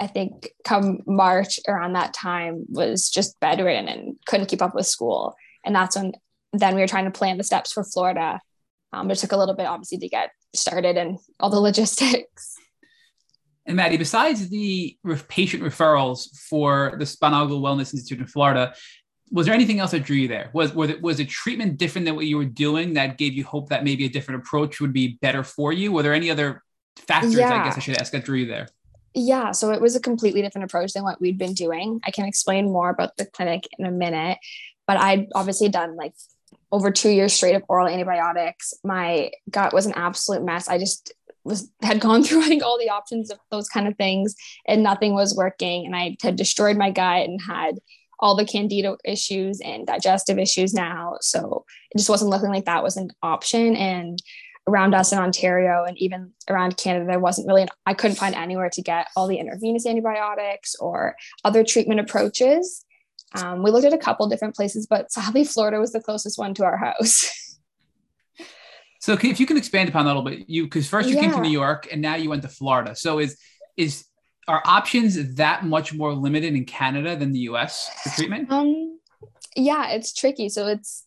I think come March around that time was just bedridden and couldn't keep up with school. And that's when then we were trying to plan the steps for Florida. Um, it took a little bit obviously to get started and all the logistics. And Maddie, besides the patient referrals for the Sponaugle Wellness Institute in Florida, was there anything else that drew you there? Was was it was a treatment different than what you were doing that gave you hope that maybe a different approach would be better for you? Were there any other factors? Yeah. I guess I should ask that drew you there. Yeah, so it was a completely different approach than what we'd been doing. I can explain more about the clinic in a minute, but I'd obviously done like over two years straight of oral antibiotics. My gut was an absolute mess. I just was had gone through I think all the options of those kind of things, and nothing was working. And I had destroyed my gut and had all the candida issues and digestive issues now. So it just wasn't looking like that was an option. And around us in Ontario and even around Canada, there wasn't really, an, I couldn't find anywhere to get all the intravenous antibiotics or other treatment approaches. Um, we looked at a couple different places, but sadly, Florida was the closest one to our house. so, if you can expand upon that a little bit, you because first you yeah. came to New York and now you went to Florida. So, is is are options that much more limited in Canada than the US for treatment? Um, yeah, it's tricky. So it's,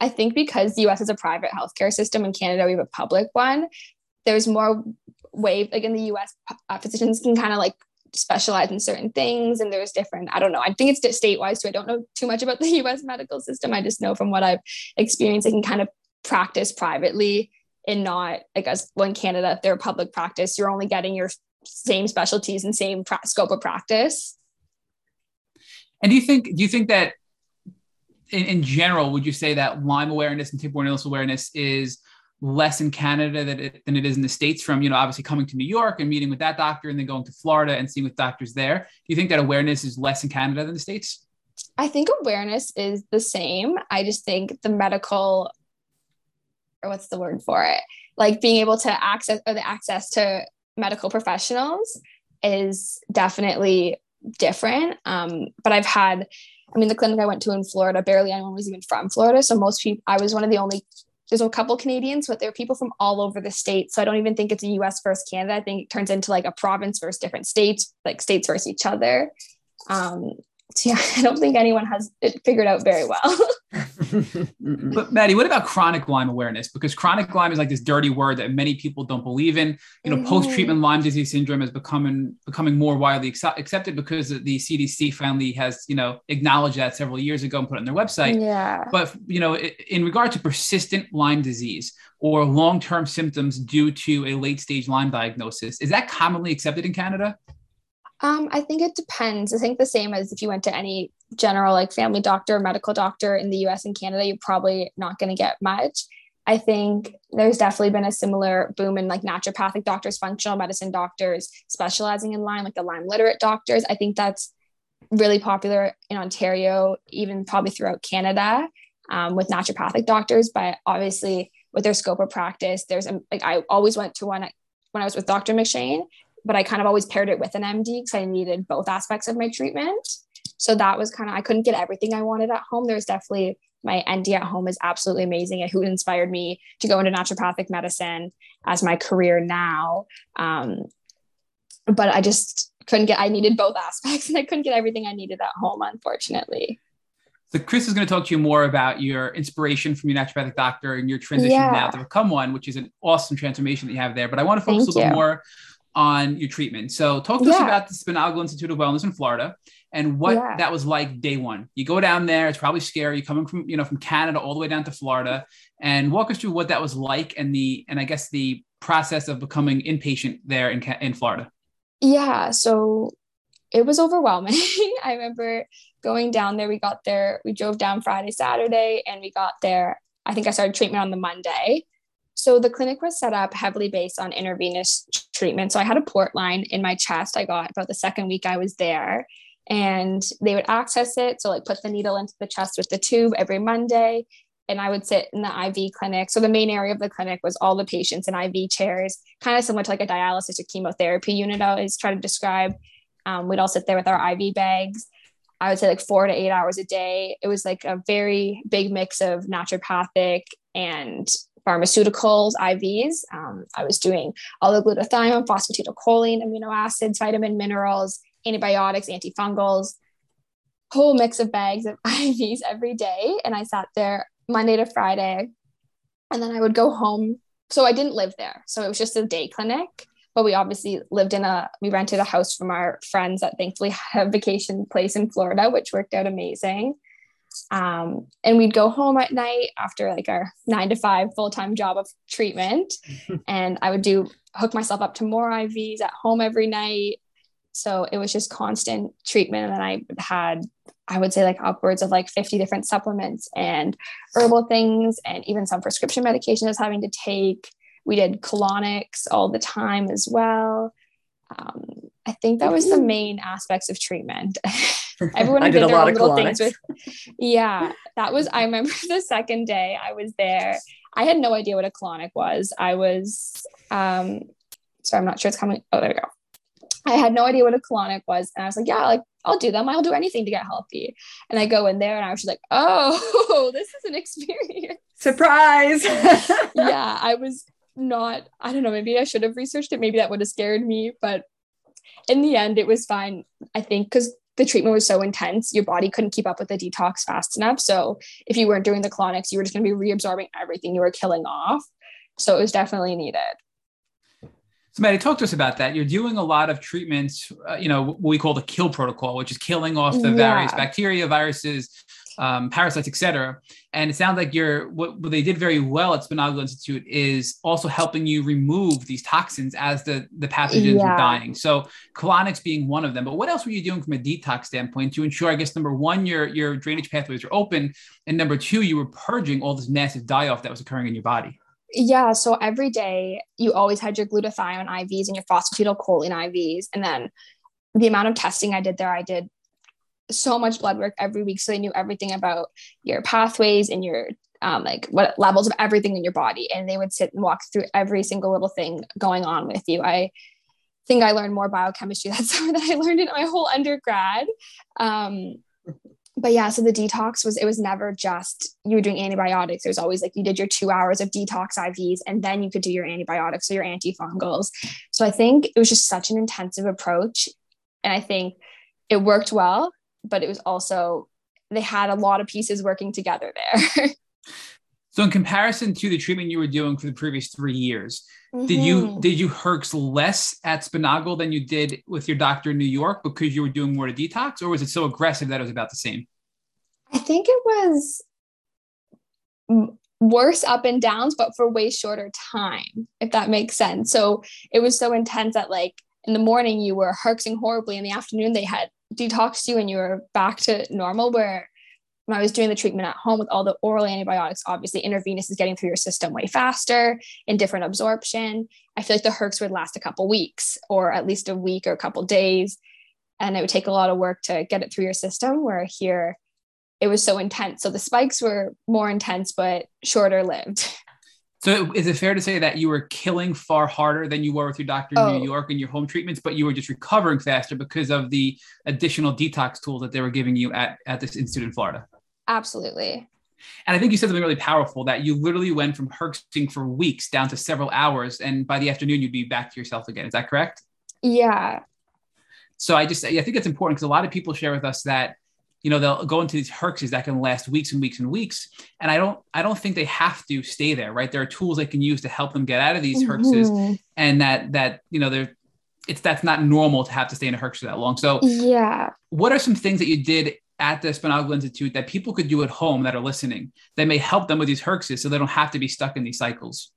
I think because the US is a private healthcare system in Canada, we have a public one. There's more way, like in the US, uh, physicians can kind of like specialize in certain things and there's different i don't know i think it's statewide so i don't know too much about the us medical system i just know from what i've experienced i can kind of practice privately and not I guess well in canada if they're public practice you're only getting your same specialties and same pra- scope of practice. And do you think do you think that in, in general, would you say that Lyme awareness and tick-borne illness awareness is less in Canada than it, than it is in the States from, you know, obviously coming to New York and meeting with that doctor and then going to Florida and seeing with doctors there. Do you think that awareness is less in Canada than the States? I think awareness is the same. I just think the medical, what's the word for it? Like being able to access or the access to medical professionals is definitely different. Um, but I've had, I mean, the clinic I went to in Florida, barely anyone was even from Florida. So most people, I was one of the only, there's a couple Canadians, but there are people from all over the state. So I don't even think it's a US versus Canada. I think it turns into like a province versus different states, like states versus each other. Um, so yeah, I don't think anyone has it figured out very well. but Maddie, what about chronic Lyme awareness? Because chronic Lyme is like this dirty word that many people don't believe in. You know, mm-hmm. post-treatment Lyme disease syndrome is becoming becoming more widely accepted because the CDC finally has you know acknowledged that several years ago and put it on their website. Yeah. But you know, in regard to persistent Lyme disease or long-term symptoms due to a late-stage Lyme diagnosis, is that commonly accepted in Canada? Um, I think it depends. I think the same as if you went to any general like family doctor, medical doctor in the US and Canada, you're probably not going to get much. I think there's definitely been a similar boom in like naturopathic doctors, functional medicine doctors specializing in Lyme, like the Lyme literate doctors. I think that's really popular in Ontario, even probably throughout Canada um, with naturopathic doctors. But obviously, with their scope of practice, there's a, like I always went to one when I was with Dr. McShane, but I kind of always paired it with an MD because I needed both aspects of my treatment. So that was kind of I couldn't get everything I wanted at home. There's definitely my ND at home is absolutely amazing and who inspired me to go into naturopathic medicine as my career now. Um, but I just couldn't get, I needed both aspects and I couldn't get everything I needed at home, unfortunately. So Chris is going to talk to you more about your inspiration from your naturopathic doctor and your transition yeah. now to become one, which is an awesome transformation that you have there. But I want to focus Thank a little more on your treatment. So talk to yeah. us about the Sponaugle Institute of Wellness in Florida and what yeah. that was like day one. You go down there, it's probably scary. You're coming from, you know, from Canada all the way down to Florida and walk us through what that was like and the, and I guess the process of becoming inpatient there in, in Florida. Yeah. So it was overwhelming. I remember going down there. We got there, we drove down Friday, Saturday, and we got there. I think I started treatment on the Monday. So the clinic was set up heavily based on intravenous treatment. So I had a port line in my chest. I got about the second week I was there and they would access it. So, like, put the needle into the chest with the tube every Monday. And I would sit in the IV clinic. So, the main area of the clinic was all the patients in IV chairs, kind of similar to like a dialysis or chemotherapy unit. I always try to describe. Um, we'd all sit there with our IV bags. I would say like four to eight hours a day. It was like a very big mix of naturopathic and pharmaceuticals, IVs. Um, I was doing all the glutathione, phosphatidylcholine, amino acids, vitamin minerals, antibiotics, antifungals, whole mix of bags of IVs every day. And I sat there Monday to Friday. And then I would go home. So I didn't live there. So it was just a day clinic. But we obviously lived in a, we rented a house from our friends that thankfully had a vacation place in Florida, which worked out amazing. Um, and we'd go home at night after like our nine to five full time job of treatment. and I would do hook myself up to more IVs at home every night. So it was just constant treatment. And then I had, I would say, like upwards of like 50 different supplements and herbal things, and even some prescription medication I was having to take. We did colonics all the time as well. Um, I think that was the main aspects of treatment. Everyone did, did their own little colonics. things with. Yeah, that was. I remember the second day I was there. I had no idea what a colonic was. I was. Um, sorry, I'm not sure it's coming. Oh, there we go. I had no idea what a colonic was. And I was like, yeah, like I'll do them. I'll do anything to get healthy. And I go in there and I was just like, oh, this is an experience. Surprise. yeah, I was not, I don't know, maybe I should have researched it. Maybe that would have scared me. But in the end, it was fine. I think because the treatment was so intense, your body couldn't keep up with the detox fast enough. So if you weren't doing the colonics, you were just going to be reabsorbing everything you were killing off. So it was definitely needed. So, Maddie, talk to us about that. You're doing a lot of treatments, uh, you know, what we call the kill protocol, which is killing off the yeah. various bacteria, viruses, um, parasites, etc. And it sounds like you're what, what, they did very well at Sponaugle Institute is also helping you remove these toxins as the the pathogens yeah. were dying. So colonics being one of them. But what else were you doing from a detox standpoint to ensure, I guess, number one, your your drainage pathways are open, and number two, you were purging all this massive die off that was occurring in your body. Yeah. So every day you always had your glutathione IVs and your phosphatidylcholine IVs. And then the amount of testing I did there, I did so much blood work every week. So they knew everything about your pathways and your um, like what levels of everything in your body. And they would sit and walk through every single little thing going on with you. I think I learned more biochemistry that summer than I learned in my whole undergrad. Um, but yeah, so the detox was it was never just you were doing antibiotics. It was always like you did your two hours of detox IVs and then you could do your antibiotics or your antifungals. So I think it was just such an intensive approach. And I think it worked well, but it was also they had a lot of pieces working together there. so in comparison to the treatment you were doing for the previous three years, mm-hmm. did you did you herx less at Sponaugle than you did with your doctor in New York because you were doing more to detox, or was it so aggressive that it was about the same? I think it was worse up and downs, but for way shorter time, if that makes sense. So it was so intense that like in the morning you were herxing horribly in the afternoon they had detoxed you and you were back to normal where when I was doing the treatment at home with all the oral antibiotics, obviously intravenous is getting through your system way faster in different absorption. I feel like the herx would last a couple weeks or at least a week or a couple days. And it would take a lot of work to get it through your system. Where here it was so intense. So the spikes were more intense, but shorter lived. So is it fair to say that you were killing far harder than you were with your doctor in oh. New York and your home treatments, but you were just recovering faster because of the additional detox tools that they were giving you at, at this institute in Florida? Absolutely. And I think you said something really powerful that you literally went from herxing for weeks down to several hours, and by the afternoon you'd be back to yourself again. Is that correct? Yeah. So I just I think it's important because a lot of people share with us that you know they'll go into these herxes that can last weeks and weeks and weeks and i don't i don't think they have to stay there right there are tools they can use to help them get out of these herxes mm-hmm. and that that you know they're it's that's not normal to have to stay in a herx for that long so yeah what are some things that you did at the Sponaugle Institute that people could do at home that are listening that may help them with these herxes so they don't have to be stuck in these cycles?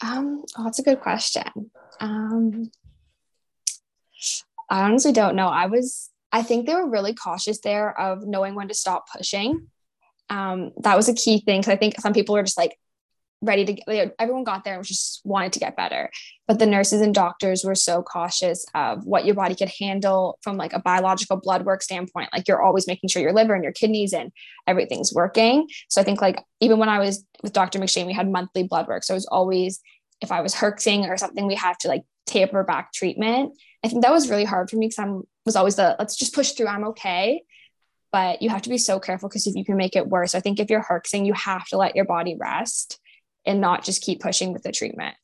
Um, oh, that's a good question. Um, I honestly don't know. I was I think they were really cautious there of knowing when to stop pushing. Um, that was a key thing because I think some people were just like ready to get, everyone got there and just wanted to get better. But the nurses and doctors were so cautious of what your body could handle from like a biological blood work standpoint. Like you're always making sure your liver and your kidneys and everything's working. So I think like even when I was with Dr. McShane, we had monthly blood work. So it was always if I was herxing or something, we have to like taper back treatment. I think that was really hard for me because I was always the let's just push through. I'm okay. But you have to be so careful because if you can make it worse, I think if you're herxing, you have to let your body rest and not just keep pushing with the treatment.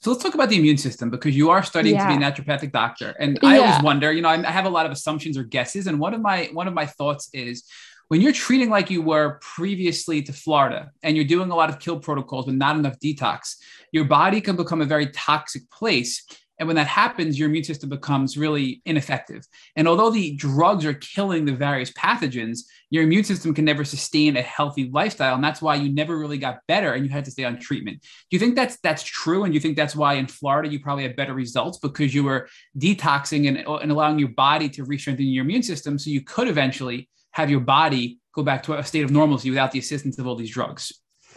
So let's talk about the immune system because you are studying yeah. to be a naturopathic doctor, and I yeah. always wonder. You know, I have a lot of assumptions or guesses, and one of my one of my thoughts is when you're treating like you were previously to Florida, and you're doing a lot of kill protocols but not enough detox, your body can become a very toxic place. And when that happens, your immune system becomes really ineffective. And although the drugs are killing the various pathogens, your immune system can never sustain a healthy lifestyle. And that's why you never really got better and you had to stay on treatment. Do you think that's that's true? And you think that's why in Florida you probably had better results because you were detoxing and, and allowing your body to re-strengthen your immune system so you could eventually have your body go back to a state of normalcy without the assistance of all these drugs?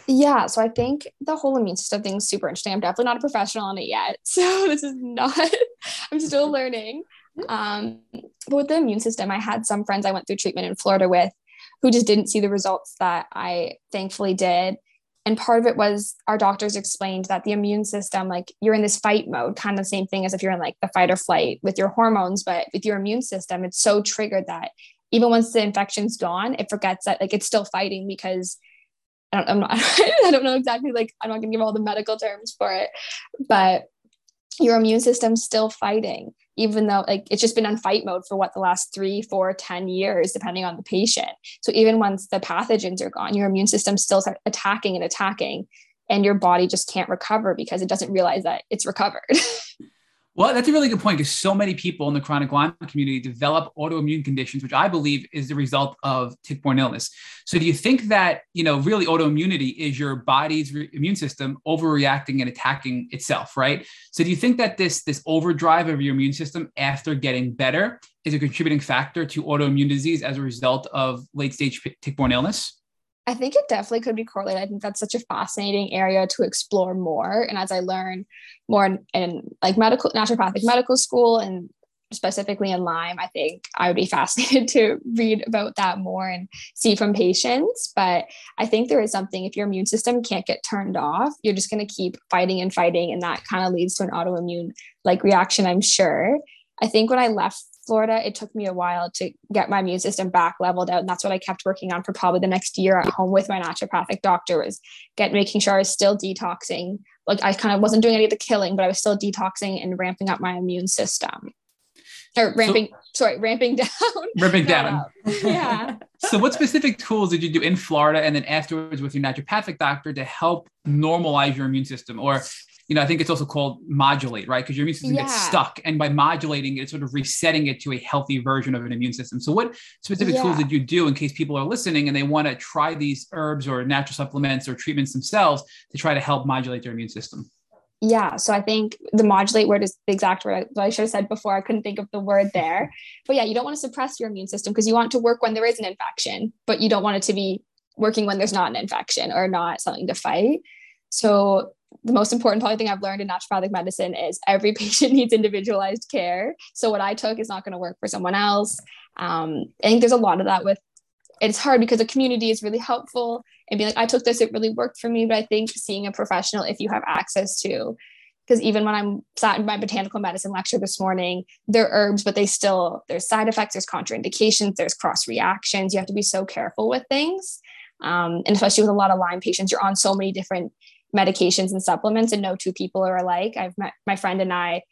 Yeah, so I think the whole immune system thing is super interesting. I'm definitely not a professional on it yet, so this is not. I'm still learning. Um, but with the immune system, I had some friends I went through treatment in Florida with who just didn't see the results that I thankfully did. And part of it was our doctors explained that the immune system, like you're in this fight mode, kind of the same thing as if you're in like the fight or flight with your hormones, but with your immune system, it's so triggered that even once the infection's gone, it forgets that like it's still fighting because I don't, I'm not, I don't know exactly like, I'm not gonna give all the medical terms for it, but your immune system's still fighting, even though like it's just been on fight mode for what the last three, four, ten years, depending on the patient. So even once the pathogens are gone, your immune system still attacking and attacking, and your body just can't recover because it doesn't realize that it's recovered. Well, that's a really good point because so many people in the chronic Lyme community develop autoimmune conditions, which I believe is the result of tick-borne illness. So, do you think that you know really autoimmunity is your body's re- immune system overreacting and attacking itself, right? So, do you think that this this overdrive of your immune system after getting better is a contributing factor to autoimmune disease as a result of late-stage tick-borne illness? I think it definitely could be correlated. I think that's such a fascinating area to explore more. And as I learn more in, in, like medical naturopathic medical school and specifically in Lyme, I think I would be fascinated to read about that more and see from patients. But I think there is something if your immune system can't get turned off, you're just going to keep fighting and fighting, and that kind of leads to an autoimmune like reaction. I'm sure. I think when I left Florida, it took me a while to get my immune system back leveled out. And that's what I kept working on for probably the next year at home with my naturopathic doctor was get making sure I was still detoxing. Like I kind of wasn't doing any of the killing, but I was still detoxing and ramping up my immune system. Or ramping, so, sorry, ramping down. Ramping down. yeah. so what specific tools did you do in Florida and then afterwards with your naturopathic doctor to help normalize your immune system? Or you know, I think it's also called modulate, right? Because your immune system yeah. gets stuck, and by modulating it, sort of resetting it to a healthy version of an immune system. So, what specific yeah. tools did you do in case people are listening and they want to try these herbs or natural supplements or treatments themselves to try to help modulate their immune system? Yeah, so I think the modulate word is the exact word I, I should have said before. I couldn't think of the word there. But yeah, you don't want to suppress your immune system because you want to work when there is an infection, but you don't want it to be working when there's not an infection or not something to fight. So the most important probably thing I've learned in naturopathic medicine is every patient needs individualized care. So what I took is not going to work for someone else. Um, I think there's a lot of that with it's hard because the community is really helpful and be like, I took this, it really worked for me. But I think seeing a professional, if you have access to, because even when I'm sat in my botanical medicine lecture this morning, they're herbs, but they still, there's side effects, there's contraindications, there's cross reactions. You have to be so careful with things. Um, and especially with a lot of Lyme patients, you're on so many different medications and supplements, and no two people are alike. I've met my friend and I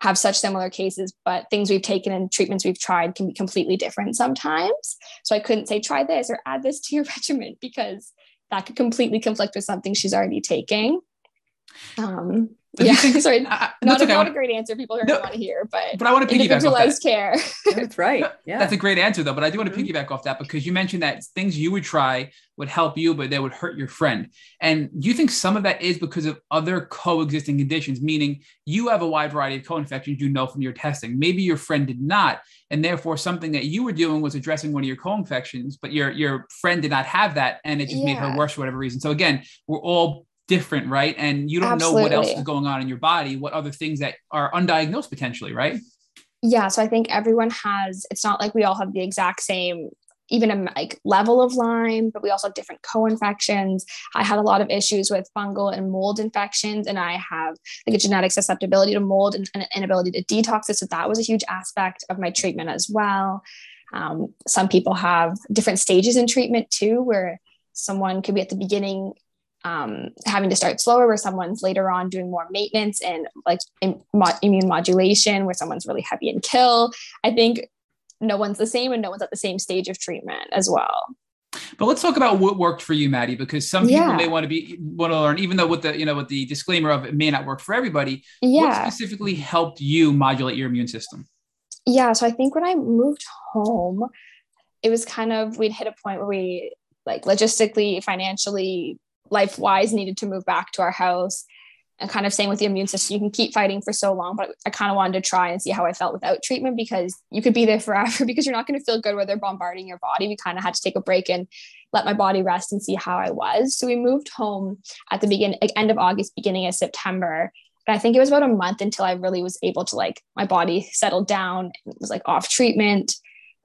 have such similar cases, but things we've taken and treatments we've tried can be completely different sometimes. So I couldn't say, try this or add this to your regimen because that could completely conflict with something she's already taking. Um, yeah, think, sorry, not, a, not a great answer people are no, going to want to hear, but but I want to piggyback off that. care. That's right. Yeah, that's a great answer though. But I do want to mm-hmm. piggyback off that because you mentioned that things you would try would help you, but they would hurt your friend. And do you think some of that is because of other coexisting conditions, meaning you have a wide variety of co-infections you know from your testing. Maybe your friend did not, and therefore something that you were doing was addressing one of your co-infections, but your your friend did not have that, and it just yeah. made her worse for whatever reason. So again, we're all different, right? And you don't Absolutely. know what else is going on in your body, what other things that are undiagnosed potentially, right? Yeah. So I think everyone has, it's not like we all have the exact same even a like level of Lyme, but we also have different co-infections. I had a lot of issues with fungal and mold infections, and I have like a genetic susceptibility to mold and an inability to detox it. So that was a huge aspect of my treatment as well. Um, some people have different stages in treatment too, where someone could be at the beginning um, having to start slower where someone's later on doing more maintenance and like in, mo- immune modulation where someone's really heavy and kill i think no one's the same and no one's at the same stage of treatment as well but let's talk about what worked for you maddie because some people yeah. may want to be want to learn even though with the you know with the disclaimer of it may not work for everybody yeah. what specifically helped you modulate your immune system yeah so i think when i moved home it was kind of we'd hit a point where we like logistically financially life wise needed to move back to our house. And kind of saying with the immune system. You can keep fighting for so long but i kind of wanted to try and see how i felt without treatment because you could be there forever because you're not going to feel good where they're bombarding your body. We kind of had to take a break and let my body rest and see how i was. So we moved home at the beginning like end of august beginning of september. But i think it was about a month until i really was able to like my body settled down it was like off treatment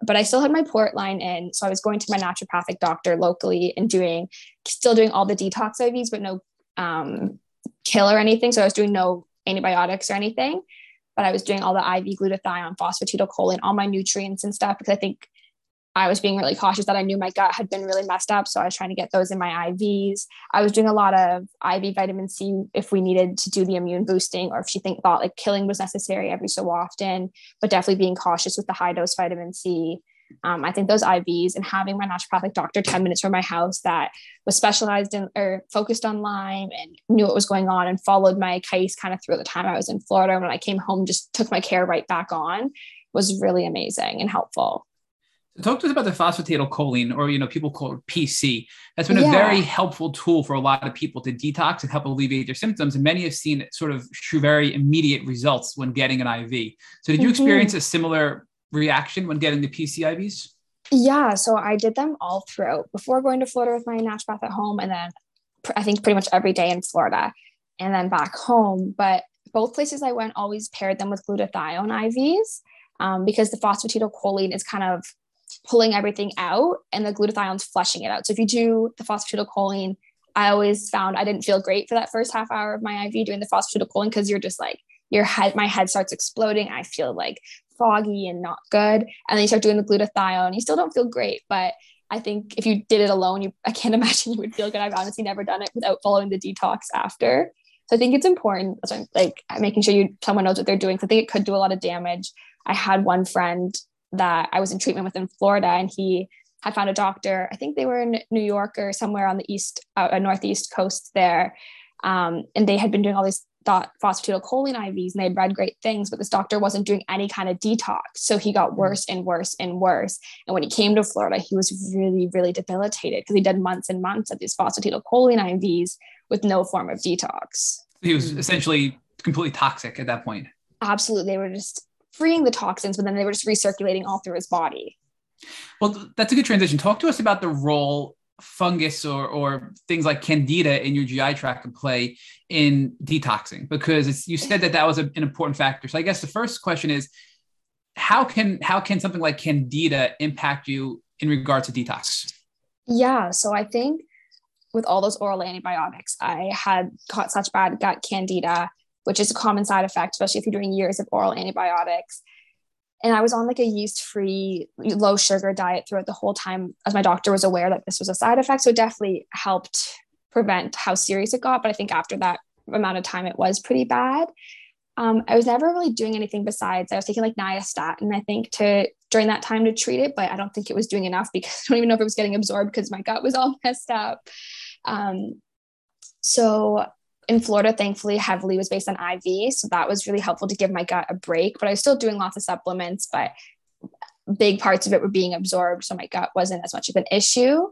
but I still had my port line in. So I was going to my naturopathic doctor locally and doing, still doing all the detox IVs, but no um, kill or anything. So I was doing no antibiotics or anything, but I was doing all the IV glutathione, phosphatidylcholine, all my nutrients and stuff because I think I was being really cautious that I knew my gut had been really messed up. So I was trying to get those in my IVs. I was doing a lot of IV vitamin C if we needed to do the immune boosting or if she think thought like killing was necessary every so often, but definitely being cautious with the high dose vitamin C. Um, I think those IVs and having my naturopathic doctor 10 minutes from my house that was specialized in or focused on Lyme and knew what was going on and followed my case kind of through the time I was in Florida. When I came home, just took my care right back on was really amazing and helpful talk to us about the phosphatidylcholine or you know people call it pc that's been a yeah. very helpful tool for a lot of people to detox and help alleviate their symptoms. And many have seen sort of very immediate results when getting an iv so did you mm-hmm. experience a similar reaction when getting the pc ivs yeah so i did them all throughout before going to florida with my naturopath at home and then i think pretty much every day in florida and then back home. But both places i went always paired them with glutathione ivs um, because the phosphatidylcholine is kind of pulling everything out and the glutathione's flushing it out. So if you do the phosphatidylcholine, I always found I didn't feel great for that first half hour of my IV doing the phosphatidylcholine because you're just like your head, my head starts exploding. I feel like foggy and not good. And then you start doing the glutathione. You still don't feel great, but I think if you did it alone, you I can't imagine you would feel good. I've honestly never done it without following the detox after. So I think it's important, like making sure you someone knows what they're doing. So I think it could do a lot of damage. I had one friend that I was in treatment with in Florida, and he had found a doctor. I think they were in New York or somewhere on the east, uh, northeast coast there, um, and they had been doing all these thought phosphatidylcholine IVs, and they had read great things, but this doctor wasn't doing any kind of detox, so he got mm-hmm. worse and worse and worse. And when he came to Florida, he was really, really debilitated because he did months and months of these phosphatidylcholine IVs with no form of detox. He was essentially completely toxic at that point. Absolutely. They were just freeing the toxins, but then they were just recirculating all through his body. Well, that's a good transition. Talk to us about the role fungus or, or things like candida in your GI tract can play in detoxing because you said that that was a, an important factor. So I guess the first question is how can how can something like candida impact you in regards to detox? Yeah, so I think with all those oral antibiotics, I had caught such bad gut candida, which is a common side effect, especially if you're doing years of oral antibiotics and I was on like a yeast free, low sugar diet throughout the whole time, as my doctor was aware that this was a side effect. So it definitely helped prevent how serious it got. But I think after that amount of time, it was pretty bad. Um, I was never really doing anything besides I was taking like nystatin, I think, to during that time to treat it, but I don't think it was doing enough because I don't even know if it was getting absorbed because my gut was all messed up. Um, so in Florida, thankfully, heavily was based on IV. So that was really helpful to give my gut a break. But I was still doing lots of supplements, but big parts of it were being absorbed. So my gut wasn't as much of an issue.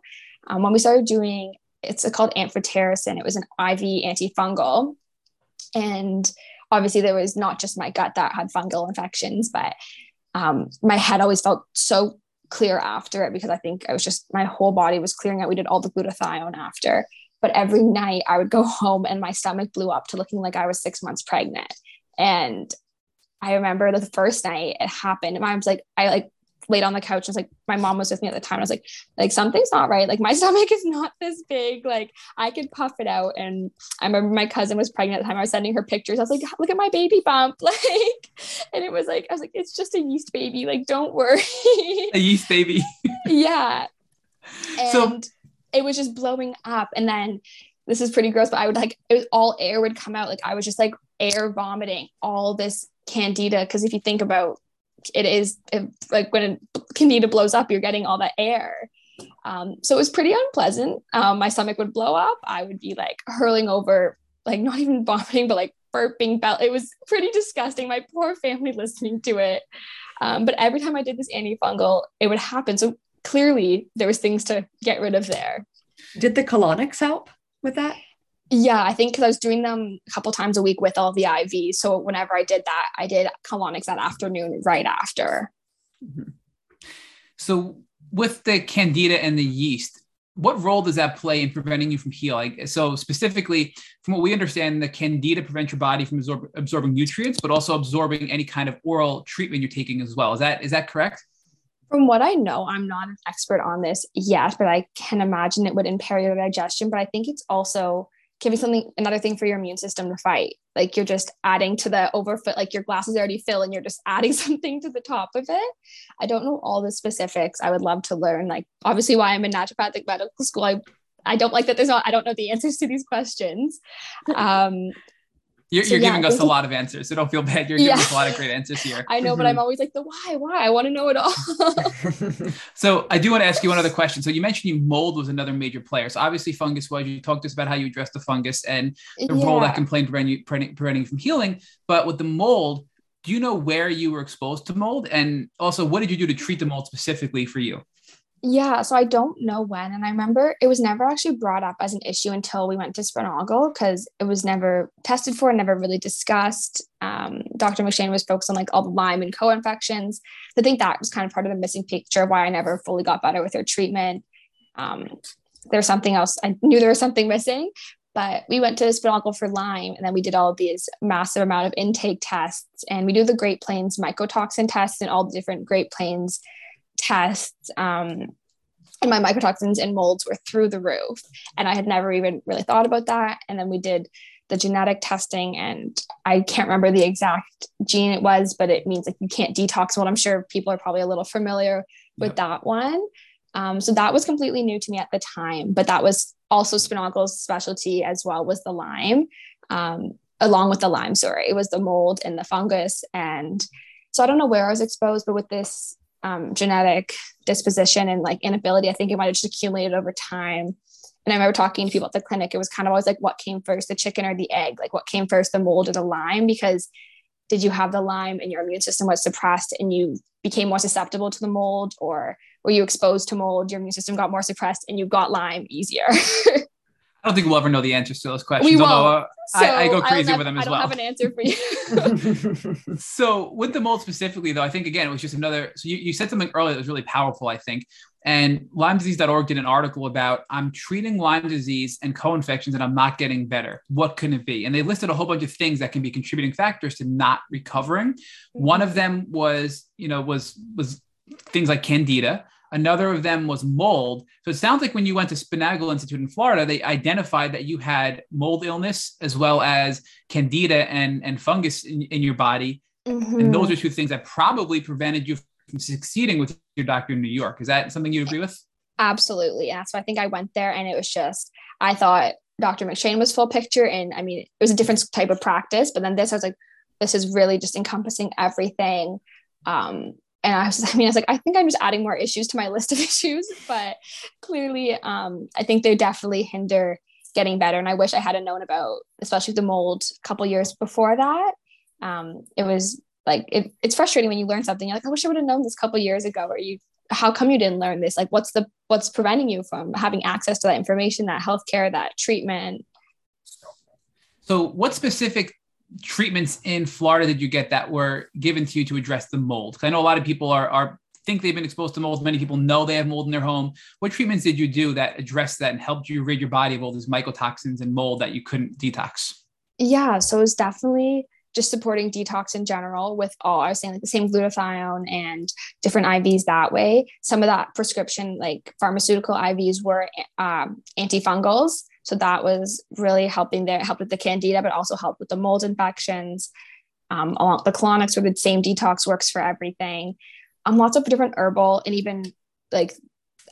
Um, when we started doing, it's called amphotericin, it was an IV antifungal. And obviously, there was not just my gut that had fungal infections, but um, my head always felt so clear after it because I think I was just, my whole body was clearing out. We did all the glutathione after. But every night I would go home and my stomach blew up to looking like I was six months pregnant. And I remember the first night it happened. My mom's like, I like laid on the couch. I was like, my mom was with me at the time. I was like, like something's not right. Like my stomach is not this big. Like I could puff it out. And I remember my cousin was pregnant at the time. I was sending her pictures. I was like, look at my baby bump. Like, and it was like, I was like, it's just a yeast baby. Like, don't worry. A yeast baby. yeah. And so it was just blowing up. And then this is pretty gross, but I would like it was all air would come out. Like I was just like air vomiting all this candida. Cause if you think about it is it, like when candida blows up, you're getting all that air. Um, so it was pretty unpleasant. Um, my stomach would blow up. I would be like hurling over, like not even vomiting, but like burping. It was pretty disgusting. My poor family listening to it. Um, but every time I did this antifungal, it would happen. So clearly there was things to get rid of there. Did the colonics help with that? Yeah, I think because I was doing them a couple times a week with all the IV. So whenever I did that, I did colonics that afternoon right after. Mm-hmm. So with the candida and the yeast, what role does that play in preventing you from healing? So specifically, from what we understand, the candida prevents your body from absorb- absorbing nutrients, but also absorbing any kind of oral treatment you're taking as well. Is that is that correct? From what I know, I'm not an expert on this yet, but I can imagine it would impair your digestion. But I think it's also giving something another thing for your immune system to fight. Like you're just adding to the overfit, like your glasses already fill and you're just adding something to the top of it. I don't know all the specifics. I would love to learn. Like obviously why I'm in naturopathic medical school. I I don't like that there's not, I don't know the answers to these questions. Um, you're, so, you're yeah, giving us a lot of answers, so don't feel bad. You're yeah. giving us a lot of great answers here. I know, mm-hmm. but I'm always like the why, why? I want to know it all. so I do want to ask you one other question. So you mentioned you mold was another major player. So obviously fungus was. You talked to us about how you address the fungus and the yeah. role that can play in preventing, preventing from healing. But with the mold, do you know where you were exposed to mold, and also what did you do to treat the mold specifically for you? Yeah, so I don't know when. And I remember it was never actually brought up as an issue until we went to Sponaugle because it was never tested for, never really discussed. Um, Dr. McShane was focused on like all the Lyme and co-infections. I think that was kind of part of the missing picture of why I never fully got better with her treatment. Um, there's something else. I knew there was something missing, but we went to Sponaugle for Lyme and then we did all these massive amount of intake tests and we do the Great Plains mycotoxin tests and all the different Great Plains tests um, and my mycotoxins and molds were through the roof. And I had never even really thought about that. And then we did the genetic testing, and I can't remember the exact gene it was, but it means like you can't detox Well, I'm sure people are probably a little familiar with yep. that one. Um, so that was completely new to me at the time, but that was also Sponaugle's specialty as well was the Lyme, um, along with the Lyme. Sorry, it was the mold and the fungus, and so I don't know where I was exposed, but with this um, genetic disposition and like inability. I think it might have just accumulated over time. And I remember talking to people at the clinic. It was kind of always like, what came first, the chicken or the egg? Like, what came first, the mold or the Lyme? Because did you have the Lyme and your immune system was suppressed and you became more susceptible to the mold, or were you exposed to mold, your immune system got more suppressed and you got Lyme easier? don't think we'll ever know the answers to those questions. We won't. although, uh, So I, I go I'll crazy nev- with them I as don't well. have an answer for you. so with the mold specifically, though, I think again it was just another. So you, you said something earlier that was really powerful. I think, and LymeDisease.org did an article about I'm treating Lyme disease and co-infections and I'm not getting better. What can it be? And they listed a whole bunch of things that can be contributing factors to not recovering. One of them was, you know, was was things like candida. Another of them was mold. So it sounds like when you went to Sponaugle Institute in Florida, they identified that you had mold illness as well as candida and, and fungus in, in your body. And those are two things that probably prevented you from succeeding with your doctor in New York. Is that something you agree with? Absolutely. Yeah. So I think I went there and it was just, I thought Dr. McShane was full picture. And I mean, it was a different type of practice, but then this, I was like, this is really just encompassing everything. Um, and I was, I mean, I was like, I think I'm just adding more issues to my list of issues, but clearly, um, I think they definitely hinder getting better. And I wish I had known about, especially the mold a couple years before that. Um, it was like, it, it's frustrating when you learn something. You're like, I wish I would have known this a couple years ago, or you, how come you didn't learn this? Like, what's the, what's preventing you from having access to that information, that healthcare, that treatment? So, what specific treatments in Florida did you get that were given to you to address the mold? I know a lot of people are, are think they've been exposed to mold. Many people know they have mold in their home. What treatments did you do that addressed that and helped you rid your body of all these mycotoxins and mold that you couldn't detox? Yeah, so it was definitely just supporting detox in general with all I was saying like the same glutathione and different IVs that way. Some of that prescription like pharmaceutical IVs were um, antifungals, so that was really helping there, It helped with the candida, but also helped with the mold infections. Um, along the colonics were the same detox works for everything. Um, lots of different herbal and even like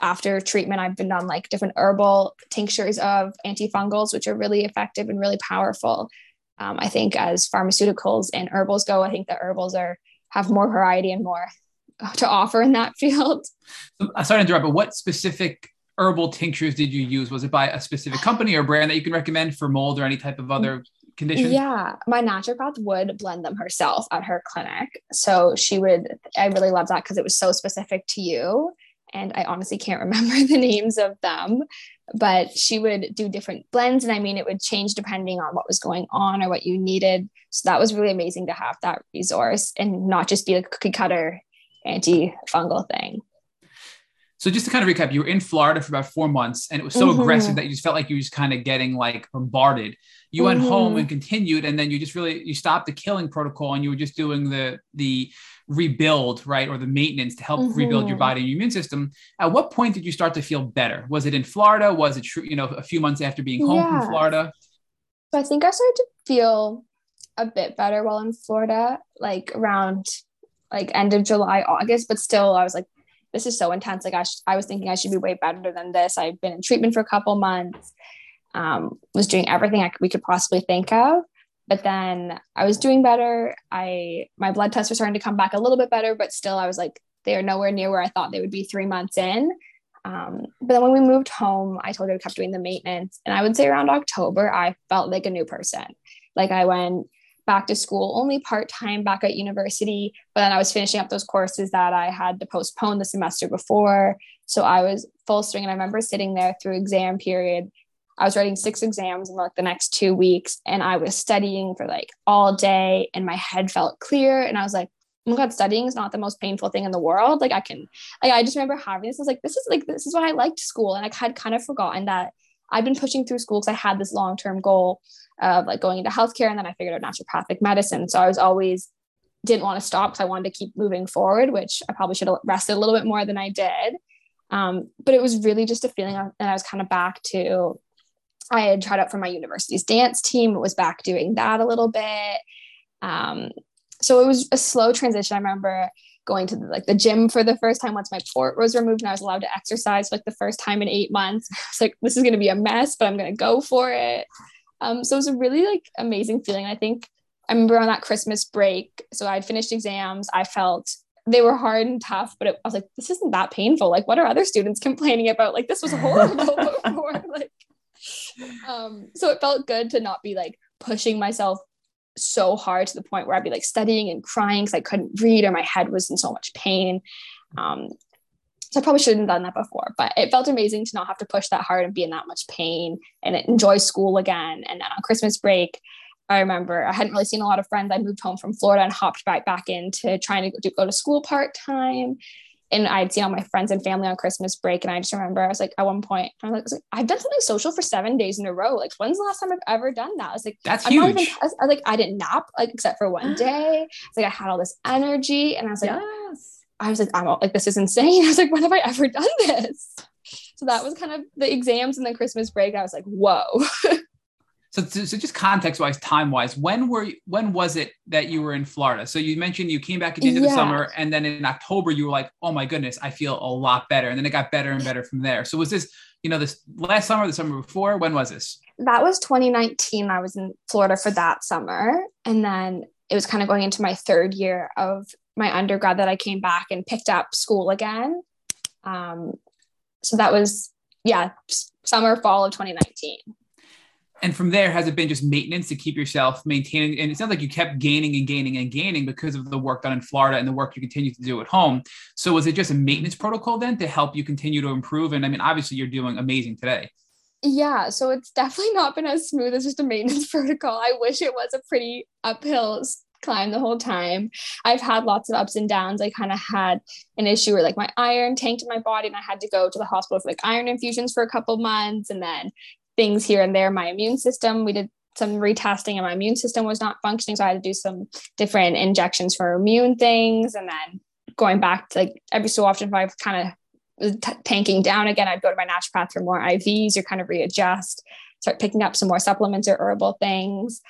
after treatment, I've been on like different herbal tinctures of antifungals, which are really effective and really powerful. Um, I think as pharmaceuticals and herbals go, I think the herbals are have more variety and more to offer in that field. So, I sorry to interrupt, but what specific herbal tinctures did you use? Was it by a specific company or brand that you can recommend for mold or any type of other condition? Yeah, my naturopath would blend them herself at her clinic. So she would, I really love that because it was so specific to you. And I honestly can't remember the names of them, but she would do different blends. And I mean, it would change depending on what was going on or what you needed. So that was really amazing to have that resource and not just be a cookie cutter antifungal thing. So just to kind of recap, you were in Florida for about four months, and it was so Mhm. aggressive that you just felt like you were just kind of getting like bombarded. You went Mhm. home and continued, and then you just really you stopped the killing protocol, and you were just doing the the rebuild, right, or the maintenance to help rebuild your Mhm. body and your immune system. At what point did you start to feel better? Was it in Florida? Was it true? You know, a few months after being home Yeah. from Florida? So I think I started to feel a bit better while in Florida, like around like end of July, August, but still I was like, this is so intense. Like I, sh- I was thinking I should be way better than this. I've been in treatment for a couple months, um, was doing everything I could, we could possibly think of. But then I was doing better. I my blood tests were starting to come back a little bit better, but still I was like, they are nowhere near where I thought they would be three months in. Um, but then when we moved home, I told her I kept doing the maintenance. And I would say around October, I felt like a new person. Like I went back to school only part time back at university, but then I was finishing up those courses that I had to postpone the semester before. So I was full swing. And I remember sitting there through exam period. I was writing six exams in like the next two weeks, and I was studying for like all day, and my head felt clear. And I was like, oh my god studying is not the most painful thing in the world like i can like i just remember having this I was like this is like this is why i liked school and i had kind of forgotten that i've been pushing through school because i had this long-term goal of like going into healthcare and then i figured out naturopathic medicine. So i was always didn't want to stop because i wanted to keep moving forward which i probably should have rested a little bit more than i did. Um, but it was really just a feeling of, and i was kind of back to i had tried out for my university's dance team was back doing that a little bit. Um, so it was a slow transition. I remember going to the, like the gym for the first time once my port was removed and I was allowed to exercise for like the first time in eight months. I was like, this is going to be a mess, but I'm going to go for it. Um, so it was a really like amazing feeling. I think I remember on that Christmas break. So I'd finished exams. I felt they were hard and tough, but it, I was like, this isn't that painful. Like, what are other students complaining about? Like, this was horrible before. Like, um, so it felt good to not be like pushing myself so hard to the point where I'd be like studying and crying because I couldn't read or my head was in so much pain. Um, So I probably shouldn't have done that before, but it felt amazing to not have to push that hard and be in that much pain and enjoy school again. And then on Christmas break, I remember I hadn't really seen a lot of friends. I moved home from Florida and hopped back back into trying to go to school part time and I'd seen all my friends and family on Christmas break. And I just remember I was like, at one point, I was like, I've done something social for seven days in a row. Like, when's the last time I've ever done that? I was like, that's I'm huge. Even, I, was, I was like, I didn't nap, like, except for one day. It's like I had all this energy. And I was like, yes. I was like, I'm all, like, this is insane. I was like, when have I ever done this? So that was kind of the exams and the Christmas break. I was like, whoa. So, so just context wise, time wise, when were you, when was it that you were in Florida? So you mentioned you came back at the end of the summer, and then in October you were like, "Oh my goodness, I feel a lot better," and then it got better and better from there. So was this, you know, this last summer, the summer before? When was this? That was 2019. I was in Florida for that summer, and then it was kind of going into my third year of my undergrad that I came back and picked up school again. Um, so that was yeah, summer fall of 2019 and from there has it been just maintenance to keep yourself maintaining? And it sounds like you kept gaining and gaining and gaining because of the work done in florida and the work you continue to do at home. So was it just a maintenance protocol then to help you continue to improve? And i mean obviously you're doing amazing today. Yeah so it's definitely not been as smooth as just a maintenance protocol. I wish it was a pretty uphill climb the whole time. I've had lots of ups and downs. I kind of had an issue where like my iron tanked in my body and I had to go to the hospital for like iron infusions for a couple months and then things here and there. My immune system, we did some retesting and my immune system was not functioning. So I had to do some different injections for immune things. And then going back to like every so often, if I kind of t- tanking down again, I'd go to my naturopath for more IVs or kind of readjust, start picking up some more supplements or herbal things.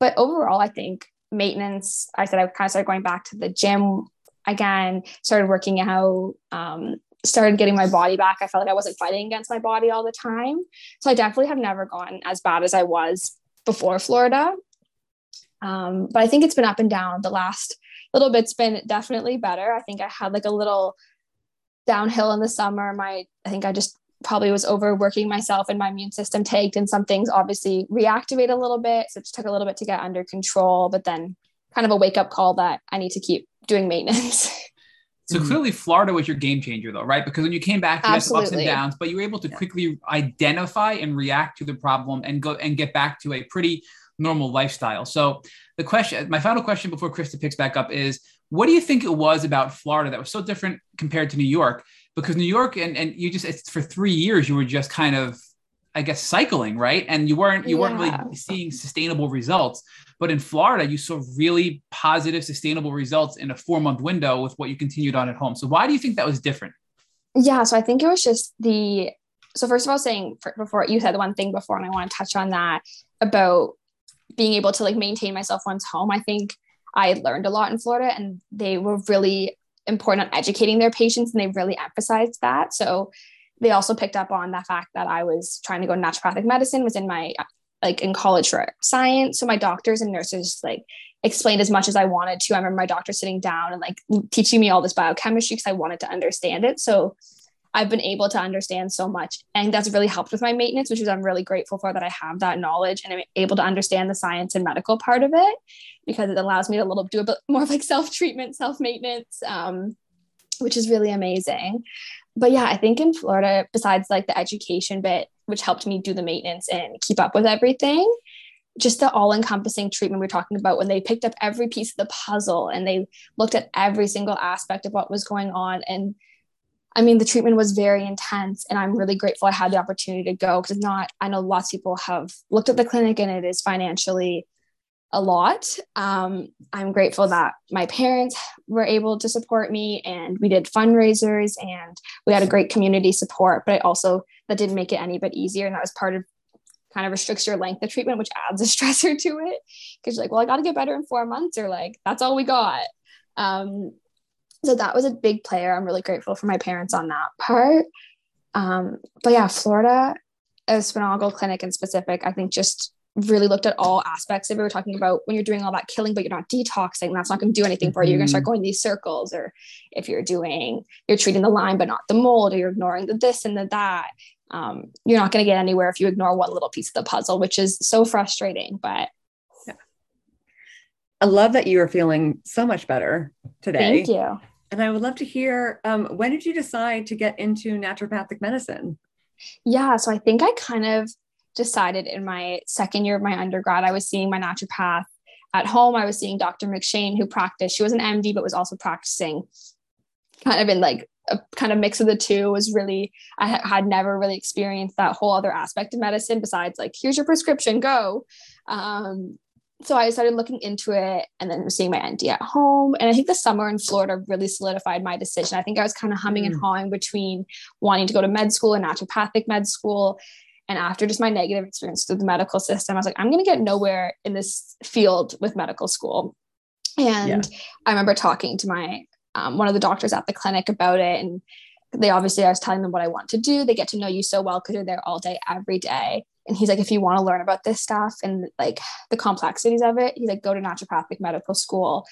But overall, I think maintenance, I said I kind of started going back to the gym again, started working out, um, started getting my body back, I felt like I wasn't fighting against my body all the time. So I definitely have never gone as bad as I was before Florida. Um, but I think it's been up and down. The last little bit's been definitely better. I think I had like a little downhill in the summer. My, I think I just probably was overworking myself and my immune system tanked and some things obviously reactivate a little bit. So it took a little bit to get under control, but then kind of a wake up call that I need to keep doing maintenance. So mm-hmm. clearly, Florida was your game changer, though, right? Because when you came back, you Absolutely. had ups and downs, but you were able to yeah. quickly identify and react to the problem and go and get back to a pretty normal lifestyle. So the question, my final question before Krista picks back up is, what do you think it was about Florida that was so different compared to New York? Because New York and and you just it's for three years you were just kind of I guess cycling, right? And you weren't you yeah. weren't really seeing sustainable results. But in Florida, you saw really positive, sustainable results in a four month window with what you continued on at home. So why do you think that was different? Yeah, so I think it was just the so first of all, saying before you said the one thing before, and I want to touch on that about being able to like maintain myself once home. I think I learned a lot in Florida, and they were really important on educating their patients, and they really emphasized that. So they also picked up on the fact that I was trying to go naturopathic medicine, was in my like in college for science. So my doctors and nurses like explained as much as I wanted to. I remember my doctor sitting down and like teaching me all this biochemistry because I wanted to understand it. So I've been able to understand so much. And that's really helped with my maintenance, which is I'm really grateful for that I have that knowledge and I'm able to understand the science and medical part of it because it allows me to little do a bit more of like self-treatment, self-maintenance, um, which is really amazing but yeah, I think in Florida, besides like the education bit, which helped me do the maintenance and keep up with everything, just the all encompassing treatment we are talking about when they picked up every piece of the puzzle and they looked at every single aspect of what was going on. And I mean, the treatment was very intense, and I'm really grateful I had the opportunity to go because not, I know lots of people have looked at the clinic and it is financially a lot. Um, I'm grateful that my parents were able to support me and we did fundraisers and we had a great community support, but I also, that didn't make it any bit easier. And that was part of kind of restricts your length of treatment, which adds a stressor to it. Cause you're like, well, I got to get better in four months or like, that's all we got. Um, so that was a big player. I'm really grateful for my parents on that part. Um, but yeah, Florida, a Sponaugle Clinic in specific, I think just really looked at all aspects of it. We are talking about when you're doing all that killing, but you're not detoxing, that's not going to do anything for you. You're going to start mm-hmm. going these circles, or if you're doing, you're treating the Lyme but not the mold, or you're ignoring the this and the that. Um, you're not going to get anywhere if you ignore one little piece of the puzzle, which is so frustrating. But yeah. I love that you are feeling so much better today. Thank you. And I would love to hear um, when did you decide to get into naturopathic medicine? Yeah, so I think I kind of decided in my second year of my undergrad, I was seeing my naturopath at home. I was seeing Dr. McShane, who practiced. She was an MD, but was also practicing kind of in like a kind of mix of the two was really i had never really experienced that whole other aspect of medicine besides like here's your prescription go um, so i started looking into it and then seeing my nd at home and i think the summer in florida really solidified my decision i think i was kind of humming mm. and hawing between wanting to go to med school and naturopathic med school and after just my negative experience through the medical system i was like i'm going to get nowhere in this field with medical school and yeah. I remember talking to my um, one of the doctors at the clinic about it and they obviously I was telling them what I want to do. They get to know you so well because you're there all day, every day. And he's like, if you want to learn about this stuff and like the complexities of it, he's like, go to naturopathic medical school.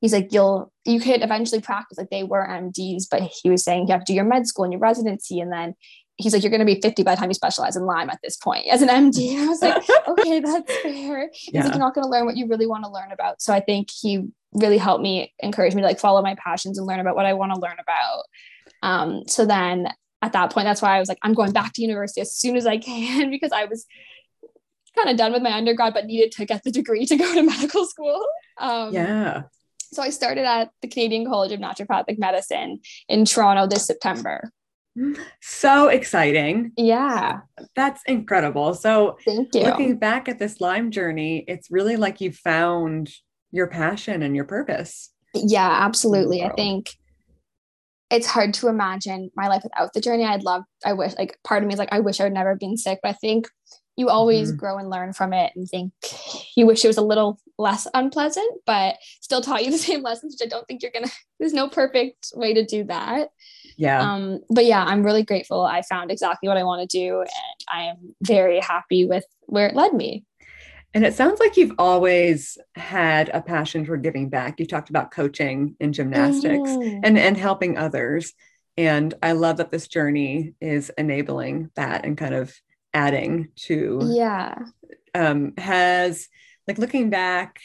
He's like, you'll you could eventually practice like they were MDs, but he was saying you have to do your med school and your residency, and then he's like, you're going to be 50 by the time you specialize in Lyme at this point as an MD. I was like, okay, that's fair. He's yeah. like, you're not going to learn what you really want to learn about. So I think he really helped me, encourage me to like follow my passions and learn about what I want to learn about. Um, so then at that point, that's why I was like, I'm going back to university as soon as I can because I was kind of done with my undergrad, but needed to get the degree to go to medical school. Um, yeah. So I started at the Canadian College of Naturopathic Medicine in Toronto this September. So exciting. Yeah. That's incredible. So, thank you. Looking back at this Lyme journey, it's really like you found your passion and your purpose. Yeah, absolutely. I think it's hard to imagine my life without the journey. I'd love, I wish, like, part of me is like, I wish I would never been sick, but I think you always mm-hmm. grow and learn from it and think you wish it was a little less unpleasant, but still taught you the same lessons, which I don't think you're gonna, there's no perfect way to do that. Yeah. Um, but yeah, I'm really grateful I found exactly what I want to do and I am very happy with where it led me. And it sounds like you've always had a passion for giving back. You talked about coaching in gymnastics mm-hmm. and, and helping others. And I love that this journey is enabling that and kind of adding to. Yeah. Um, has like looking back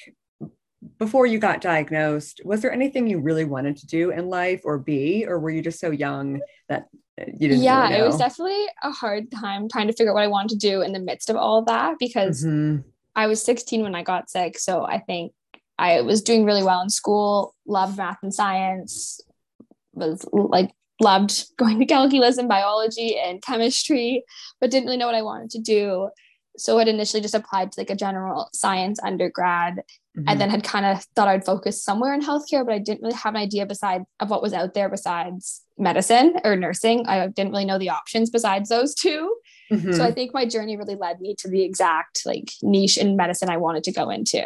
before you got diagnosed, was there anything you really wanted to do in life or be, or were you just so young that you didn't? Yeah, really it was definitely a hard time trying to figure out what I wanted to do in the midst of all of that because mm-hmm. I was 16 when I got sick. So I think I was doing really well in school, loved math and science, was like loved going to calculus and biology and chemistry, but didn't really know what I wanted to do so had initially just applied to like a general science undergrad mm-hmm. and then had kind of thought I'd focus somewhere in healthcare, but I didn't really have an idea beside of what was out there besides medicine or nursing. I didn't really know the options besides those 2 mm-hmm. So I think my journey really led me to the exact like niche in medicine I wanted to go into.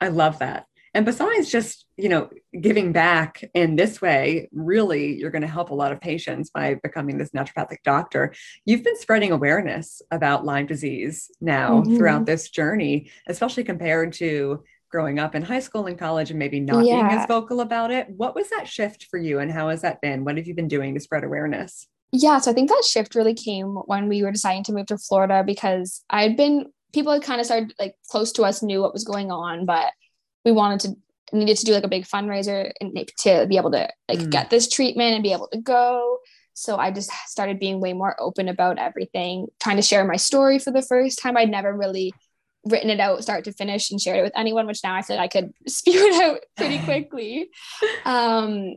I love that. And besides just, you know, giving back in this way, really, you're going to help a lot of patients by becoming this naturopathic doctor. You've been spreading awareness about Lyme disease now mm-hmm. throughout this journey, especially compared to growing up in high school and college and maybe not yeah. being as vocal about it. What was that shift for you and how has that been? What have you been doing to spread awareness? Yeah, so I think that shift really came when we were deciding to move to Florida because I'd been people had kind of started like close to us knew what was going on, but we wanted to needed to do like a big fundraiser and to be able to like mm. get this treatment and be able to go. So i just started being way more open about everything trying to share my story for the first time. I'd never really written it out start to finish and shared it with anyone which now i feel like i could spew it out pretty quickly. Um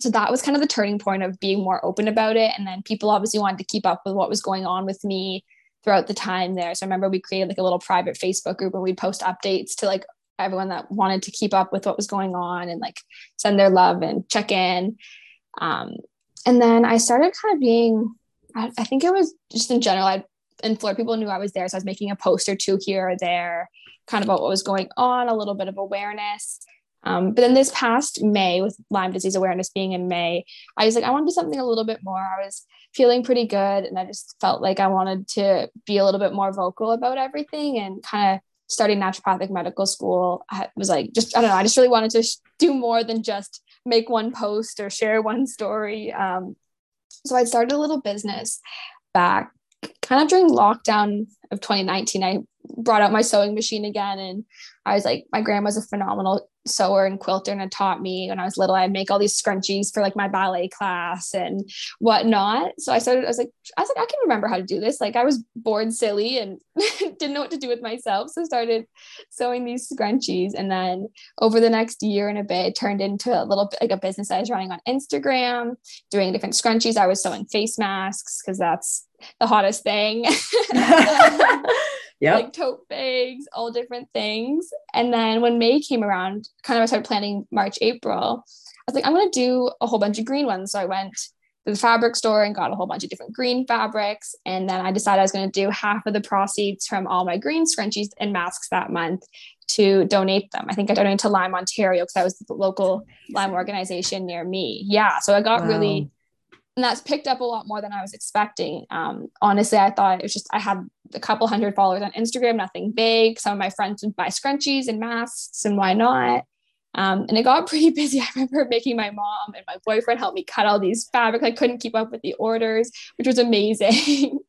so that was kind of the turning point of being more open about it. And then people obviously wanted to keep up with what was going on with me throughout the time there. So i remember we created like a little private facebook group and we'd post updates to like everyone that wanted to keep up with what was going on and like send their love and check in. Um, and then I started kind of being, I, I think it was just in general, I in Florida, people knew I was there. So I was making a post or two here or there, kind of about what was going on, a little bit of awareness. Um, but then this past May, with Lyme disease awareness being in May, I was like, I want to do something a little bit more. I was feeling pretty good. And I just felt like I wanted to be a little bit more vocal about everything and kind of starting naturopathic medical school, I was like, just, I don't know, I just really wanted to sh- do more than just make one post or share one story. Um, so I started a little business back kind of during lockdown of 2019, I brought out my sewing machine again. And I was like, my grandma's a phenomenal sewer and quilter and had taught me when I was little. I'd make all these scrunchies for like my ballet class and whatnot. So I started, I was like, I was like, I can remember how to do this. Like I was bored silly and didn't know what to do with myself. So started sewing these scrunchies. And then over the next year and a bit, it turned into a little bit like a business I was running on Instagram, doing different scrunchies. I was sewing face masks because that's the hottest thing. yeah like tote bags, all different things. And then when May came around, kind of I started planning March, April. I was like, I'm gonna do a whole bunch of green ones. So I went to the fabric store and got a whole bunch of different green fabrics. And then I decided I was gonna do half of the proceeds from all my green scrunchies and masks that month to donate them. I think I donated to Lyme Ontario, because that was the local Lyme organization near me. Yeah. So I got Wow. really and that's picked up a lot more than I was expecting. Um, honestly, I thought it was just I had a couple hundred followers on Instagram, nothing big. Some of my friends would buy scrunchies and masks, and why not? Um, and it got pretty busy. I remember making my mom and my boyfriend help me cut all these fabrics. I couldn't keep up with the orders, which was amazing.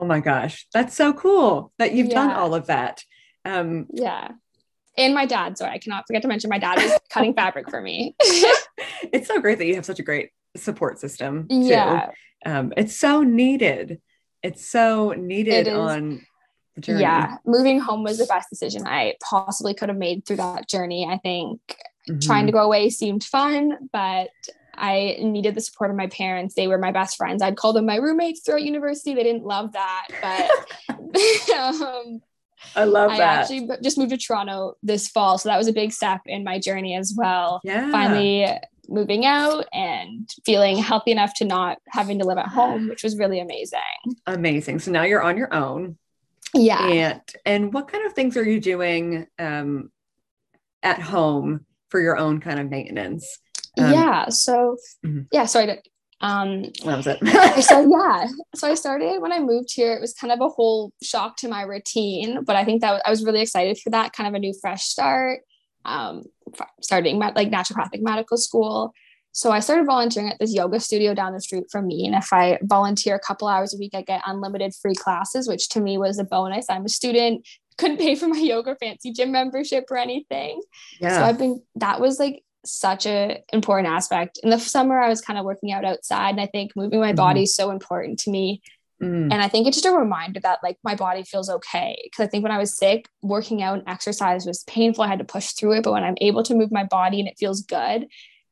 oh my gosh that's so cool that you've done all of that um yeah. And my dad, sorry, I cannot forget to mention my dad was cutting fabric for me. it's so great that you have such a great support system too. yeah. um it's so needed it's so needed It on the journey Yeah. Moving home was the best decision I possibly could have made through that journey. I think Mhm. trying to go away seemed fun, but I needed the support of my parents. They were my best friends. I'd call them my roommates throughout university. They didn't love that, but um, i love I that actually just moved to Toronto this fall. So that was a big step in my journey as well. yeah Finally moving out and feeling healthy enough to not having to live at home, which was really amazing. amazing so now you're on your own Yeah. and and what kind of things are you doing um at home for your own kind of maintenance Um, yeah. So, Mhm. yeah, sorry to, um, that was it so yeah. So I started when I moved here. It was kind of a whole shock to my routine, but I think that I was really excited for that kind of a new fresh start. Um, starting med- like naturopathic medical school. So I started volunteering at this yoga studio down the street from me. And if I volunteer a couple hours a week, I get unlimited free classes, which to me was a bonus. I'm a student, couldn't pay for my yoga fancy gym membership or anything. Yeah. So I've been that was like such a important aspect. In the summer, I was kind of working out outside, and I think moving my Mhm. body is so important to me. Mm, And I think it's just a reminder that like my body feels okay. Because I think when I was sick, working out and exercise was painful. I had to push through it, but when I'm able to move my body and it feels good,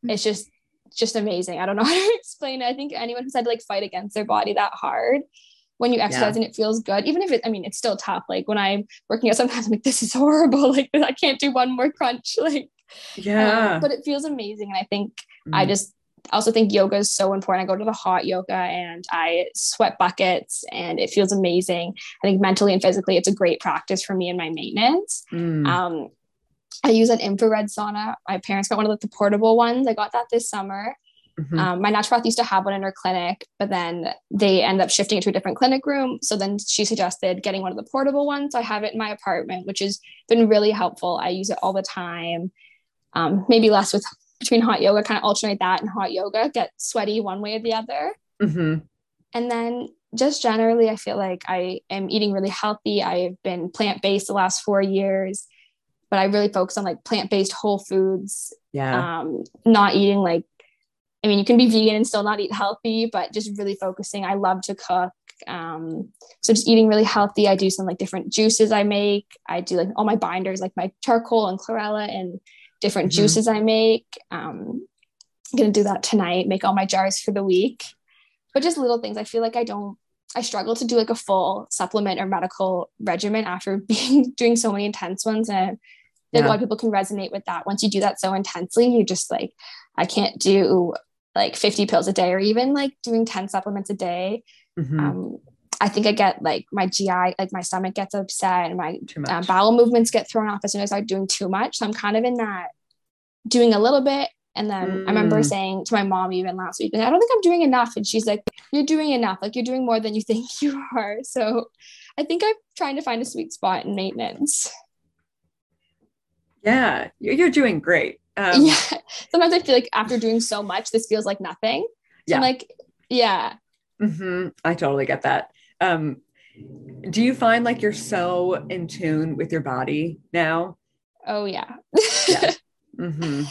it's just just amazing. I don't know how to explain it. I think anyone who's had to like fight against their body that hard. When you exercise and it feels good, even if it, I mean, it's still tough. Like when I'm working out, sometimes I'm like, this is horrible. Like I can't do one more crunch. Like, yeah um, but it feels amazing. And I think I Mm, just also think yoga is so important. I go to the hot yoga and I sweat buckets and it feels amazing. I think mentally and physically, it's a great practice for me and my maintenance. mm, Um, I use an infrared sauna. My parents got one of the portable ones. I got that this summer. mhm. Um, my naturopath used to have one in her clinic, but then they end up shifting it to a different clinic room. So then she suggested getting one of the portable ones. So I have it in my apartment, which has been really helpful. I use it all the time. Um, maybe less with between hot yoga, kind of alternate that and hot yoga, get sweaty one way or the other. Mhm. And then just generally, I feel like I am eating really healthy. I've been plant based the last four years, but I really focus on like plant based whole foods yeah um, not eating like i mean you can be vegan and still not eat healthy but just really focusing i love to cook um, so just eating really healthy i do some like different juices i make i do like all my binders like my charcoal and chlorella and different Mhm. juices i make um, i'm gonna do that tonight make all my jars for the week but just little things i feel like i don't i struggle to do like a full supplement or medical regimen after being doing so many intense ones and Yeah. a lot of people can resonate with that. Once you do that so intensely, you just like, I can't do like 50 pills a day or even like doing 10 supplements a day. Mhm. Um, I think I get like my GI, like my stomach gets upset and my Too um, bowel movements get thrown off as soon as I start doing too much. So I'm kind of in that doing a little bit. And then I remember Mm. saying to my mom even last week, I don't think I'm doing enough. And she's like, You're doing enough. Like you're doing more than you think you are. So I think I'm trying to find a sweet spot in maintenance. yeah you're, you're doing great um, yeah. Sometimes I feel like after doing so much, this feels like nothing. So Yeah. I'm like, yeah. mhm, i totally get that um Do you find like you're so in tune with your body now? Oh yeah. yeah. Mm-hmm.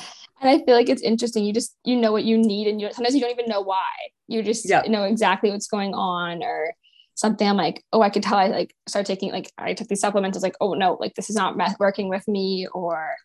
And I feel like it's interesting. You just you know what you need, and you sometimes you don't even know why. You just yep. know exactly what's going on, or something. I'm like, oh, I could tell. I like start taking like I took these supplements. I was like, oh no, like this is not working with me, or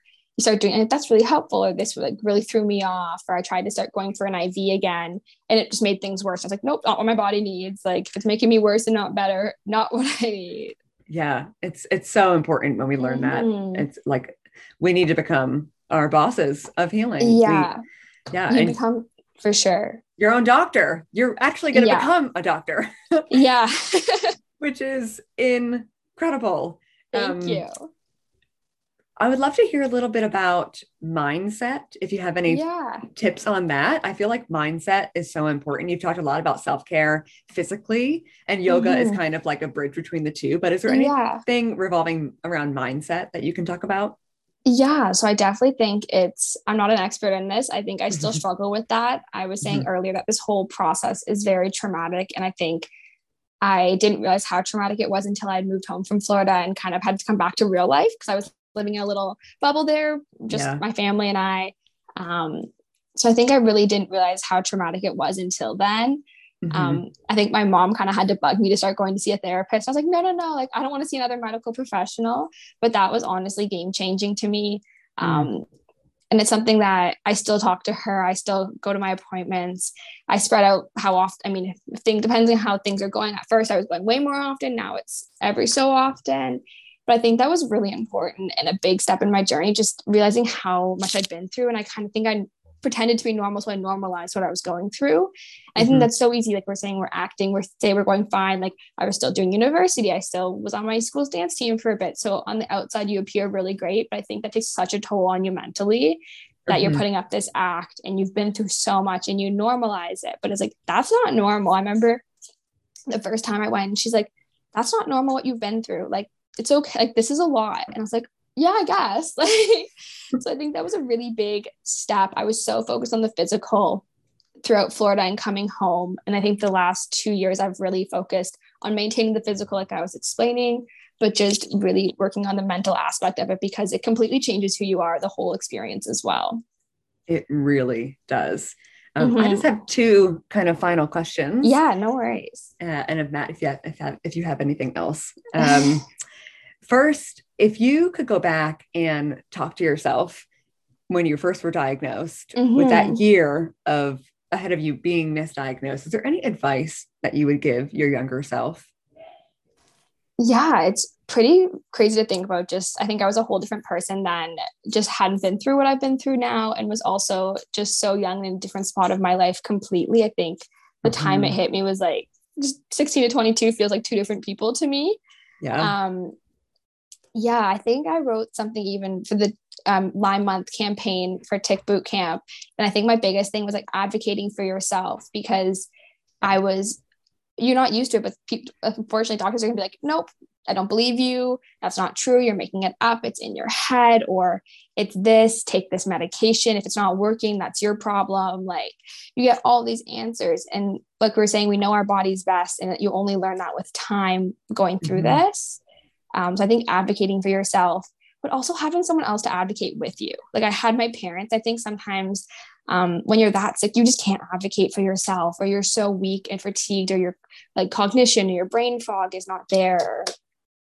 you start doing, and that's really helpful, or this like really threw me off, or I tried to start going for an IV again, and it just made things worse. I was like, nope, not what my body needs. Like if it's making me worse and not better, not what I need. Yeah, it's it's so important when we learn mm-hmm. that. It's like we need to become our bosses of healing. Yeah. We, yeah. You and become for sure. Your own doctor. You're actually going to yeah. become a doctor. yeah. Which is incredible. Thank um, you. I would love to hear a little bit about mindset. If you have any yeah. tips on that, I feel like mindset is so important. You've talked a lot about self care physically, and yoga mm-hmm. is kind of like a bridge between the two. But is there anything yeah. revolving around mindset that you can talk about? Yeah, so I definitely think it's, I'm not an expert in this. I think I still struggle with that. I was saying mm-hmm. earlier that this whole process is very traumatic. And I think I didn't realize how traumatic it was until I moved home from Florida and kind of had to come back to real life because I was living in a little bubble there, just yeah. my family and I. Um, so I think I really didn't realize how traumatic it was until then. Mm-hmm. Um, I think my mom kind of had to bug me to start going to see a therapist. I was like, no, no, no, like I don't want to see another medical professional. But that was honestly game changing to me. Mm-hmm. Um, and it's something that I still talk to her. I still go to my appointments. I spread out how often. I mean, if things depends on how things are going. At first, I was going way more often. Now it's every so often. But I think that was really important and a big step in my journey. Just realizing how much I'd been through, and I kind of think I pretended to be normal so I normalized what I was going through. I mm-hmm. think that's so easy. Like we're saying we're acting, we're say we're going fine. Like I was still doing university. I still was on my school's dance team for a bit. So on the outside you appear really great, but I think that takes such a toll on you mentally that mm-hmm. you're putting up this act and you've been through so much and you normalize it. But it's like that's not normal. I remember the first time I went, she's like, that's not normal what you've been through. Like it's okay. Like this is a lot. And I was like, yeah, I guess. Like, so I think that was a really big step. I was so focused on the physical throughout Florida and coming home. And I think the last two years, I've really focused on maintaining the physical, like I was explaining, but just really working on the mental aspect of it because it completely changes who you are, the whole experience as well. It really does. Um, mm-hmm. I just have two kind of final questions. Yeah, no worries. Uh, and if Matt, if you have, if you have, if you have anything else, um, first, if you could go back and talk to yourself when you first were diagnosed mm-hmm. with that mm-hmm. year of ahead of you being misdiagnosed, is there any advice that you would give your younger self? Yeah, it's pretty crazy to think about. Just, I think I was a whole different person than just hadn't been through what I've been through now and was also just so young in a different spot of my life completely. I think the mm-hmm. time it hit me was like just 16 to 22 feels like two different people to me. Yeah. Um, yeah, I think I wrote something even for the um, Lyme Month campaign for Tick Boot Camp. And I think my biggest thing was like advocating for yourself because I was, you're not used to it, but people, unfortunately, doctors are gonna be like, nope, I don't believe you. That's not true. You're making it up. It's in your head, or it's this, take this medication. If it's not working, that's your problem. Like you get all these answers. And like we are saying, we know our bodies best, and you only learn that with time going through mm-hmm. this. Um, so I think advocating for yourself, but also having someone else to advocate with you. Like I had my parents. I think sometimes um, when you're that sick, you just can't advocate for yourself, or you're so weak and fatigued, or your like cognition or your brain fog is not there.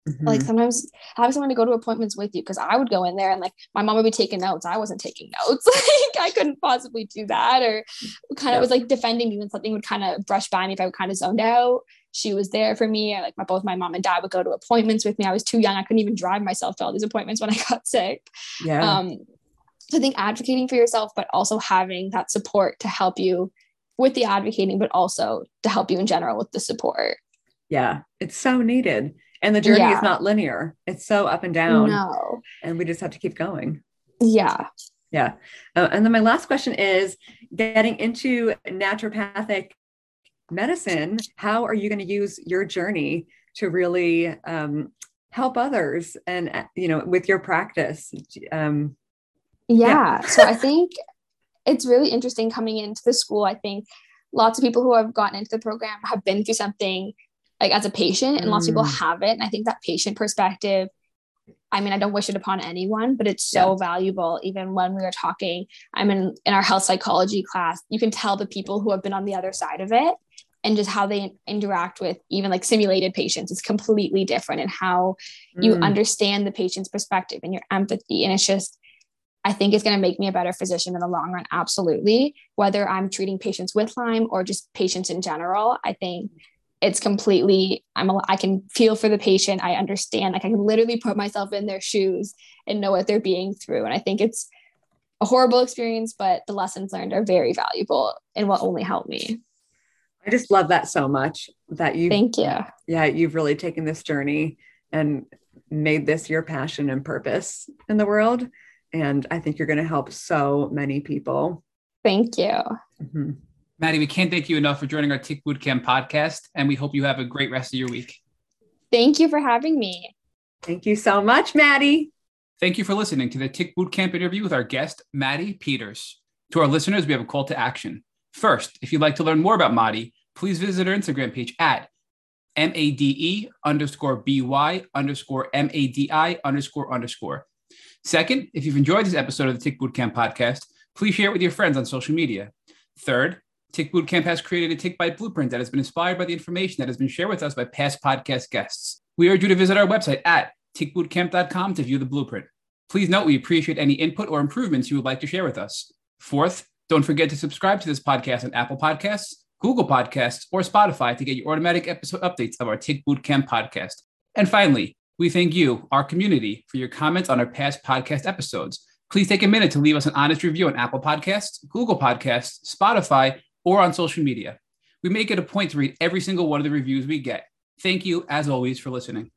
Mm-hmm. Like sometimes having someone to go to appointments with you, because I would go in there and like my mom would be taking notes. I wasn't taking notes. like I couldn't possibly do that, or kind of was like defending me when something would kind of brush by me if I would kind of zoned out she was there for me. Like my both my mom and dad would go to appointments with me. I was too young. I couldn't even drive myself to all these appointments when I got sick. Yeah. Um, so I think advocating for yourself, but also having that support to help you with the advocating, but also to help you in general with the support. Yeah, it's so needed. And the journey yeah. is not linear. It's so up and down. No. And we just have to keep going. Yeah. Yeah. Uh, and then my last question is getting into naturopathic medicine, how are you going to use your journey to really um, help others and uh, you know with your practice? Um, yeah. yeah. so I think it's really interesting coming into the school. I think lots of people who have gotten into the program have been through something like as a patient and lots of people Mm. have it and i think that patient perspective i mean i don't wish it upon anyone but it's so valuable even when we are talking i'm in in our health psychology class you can tell the people who have been on the other side of it and just how they interact with even like simulated patients is completely different and how you Mm. understand the patient's perspective and your empathy. And it's just i think it's going to make me a better physician in the long run absolutely. Whether i'm treating patients with lyme or just patients in general i think it's completely i'm a, i can feel for the patient. I understand like i can literally put myself in their shoes and know what they're being through. And i think it's a horrible experience but the lessons learned are very valuable and will only help me I just love that so much that you thank you yeah, you've really taken this journey and made this your passion and purpose in the world. And I think you're going to help so many people. thank you Mhm. Maddie, we can't thank you enough for joining our Tick Bootcamp podcast, and we hope you have a great rest of your week. thank you for having me Thank you so much, Maddie. Thank you for listening to the Tick Bootcamp interview with our guest, Maddie Peters. To our listeners, we have a call to action. First, if you'd like to learn more about Maddie, please visit our Instagram page at M-A-D-E underscore B-Y underscore M-A-D-I underscore underscore. Second, if you've enjoyed this episode of the Tick Bootcamp podcast, please share it with your friends on social media. Third, Tick Bootcamp has created a Tick Bite blueprint that has been inspired by the information that has been shared with us by past podcast guests. We urge you to visit our website at tickbootcamp.com to view the blueprint. Please note we appreciate any input or improvements you would like to share with us. Fourth, don't forget to subscribe to this podcast on Apple Podcasts, Google Podcasts, or Spotify to get your automatic episode updates of our Tick Bootcamp podcast. And finally, we thank you, our community, for your comments on our past podcast episodes. Please take a minute to leave us an honest review on Apple Podcasts, Google Podcasts, Spotify, or on social media. We make it a point to read every single one of the reviews we get. Thank you, as always, for listening.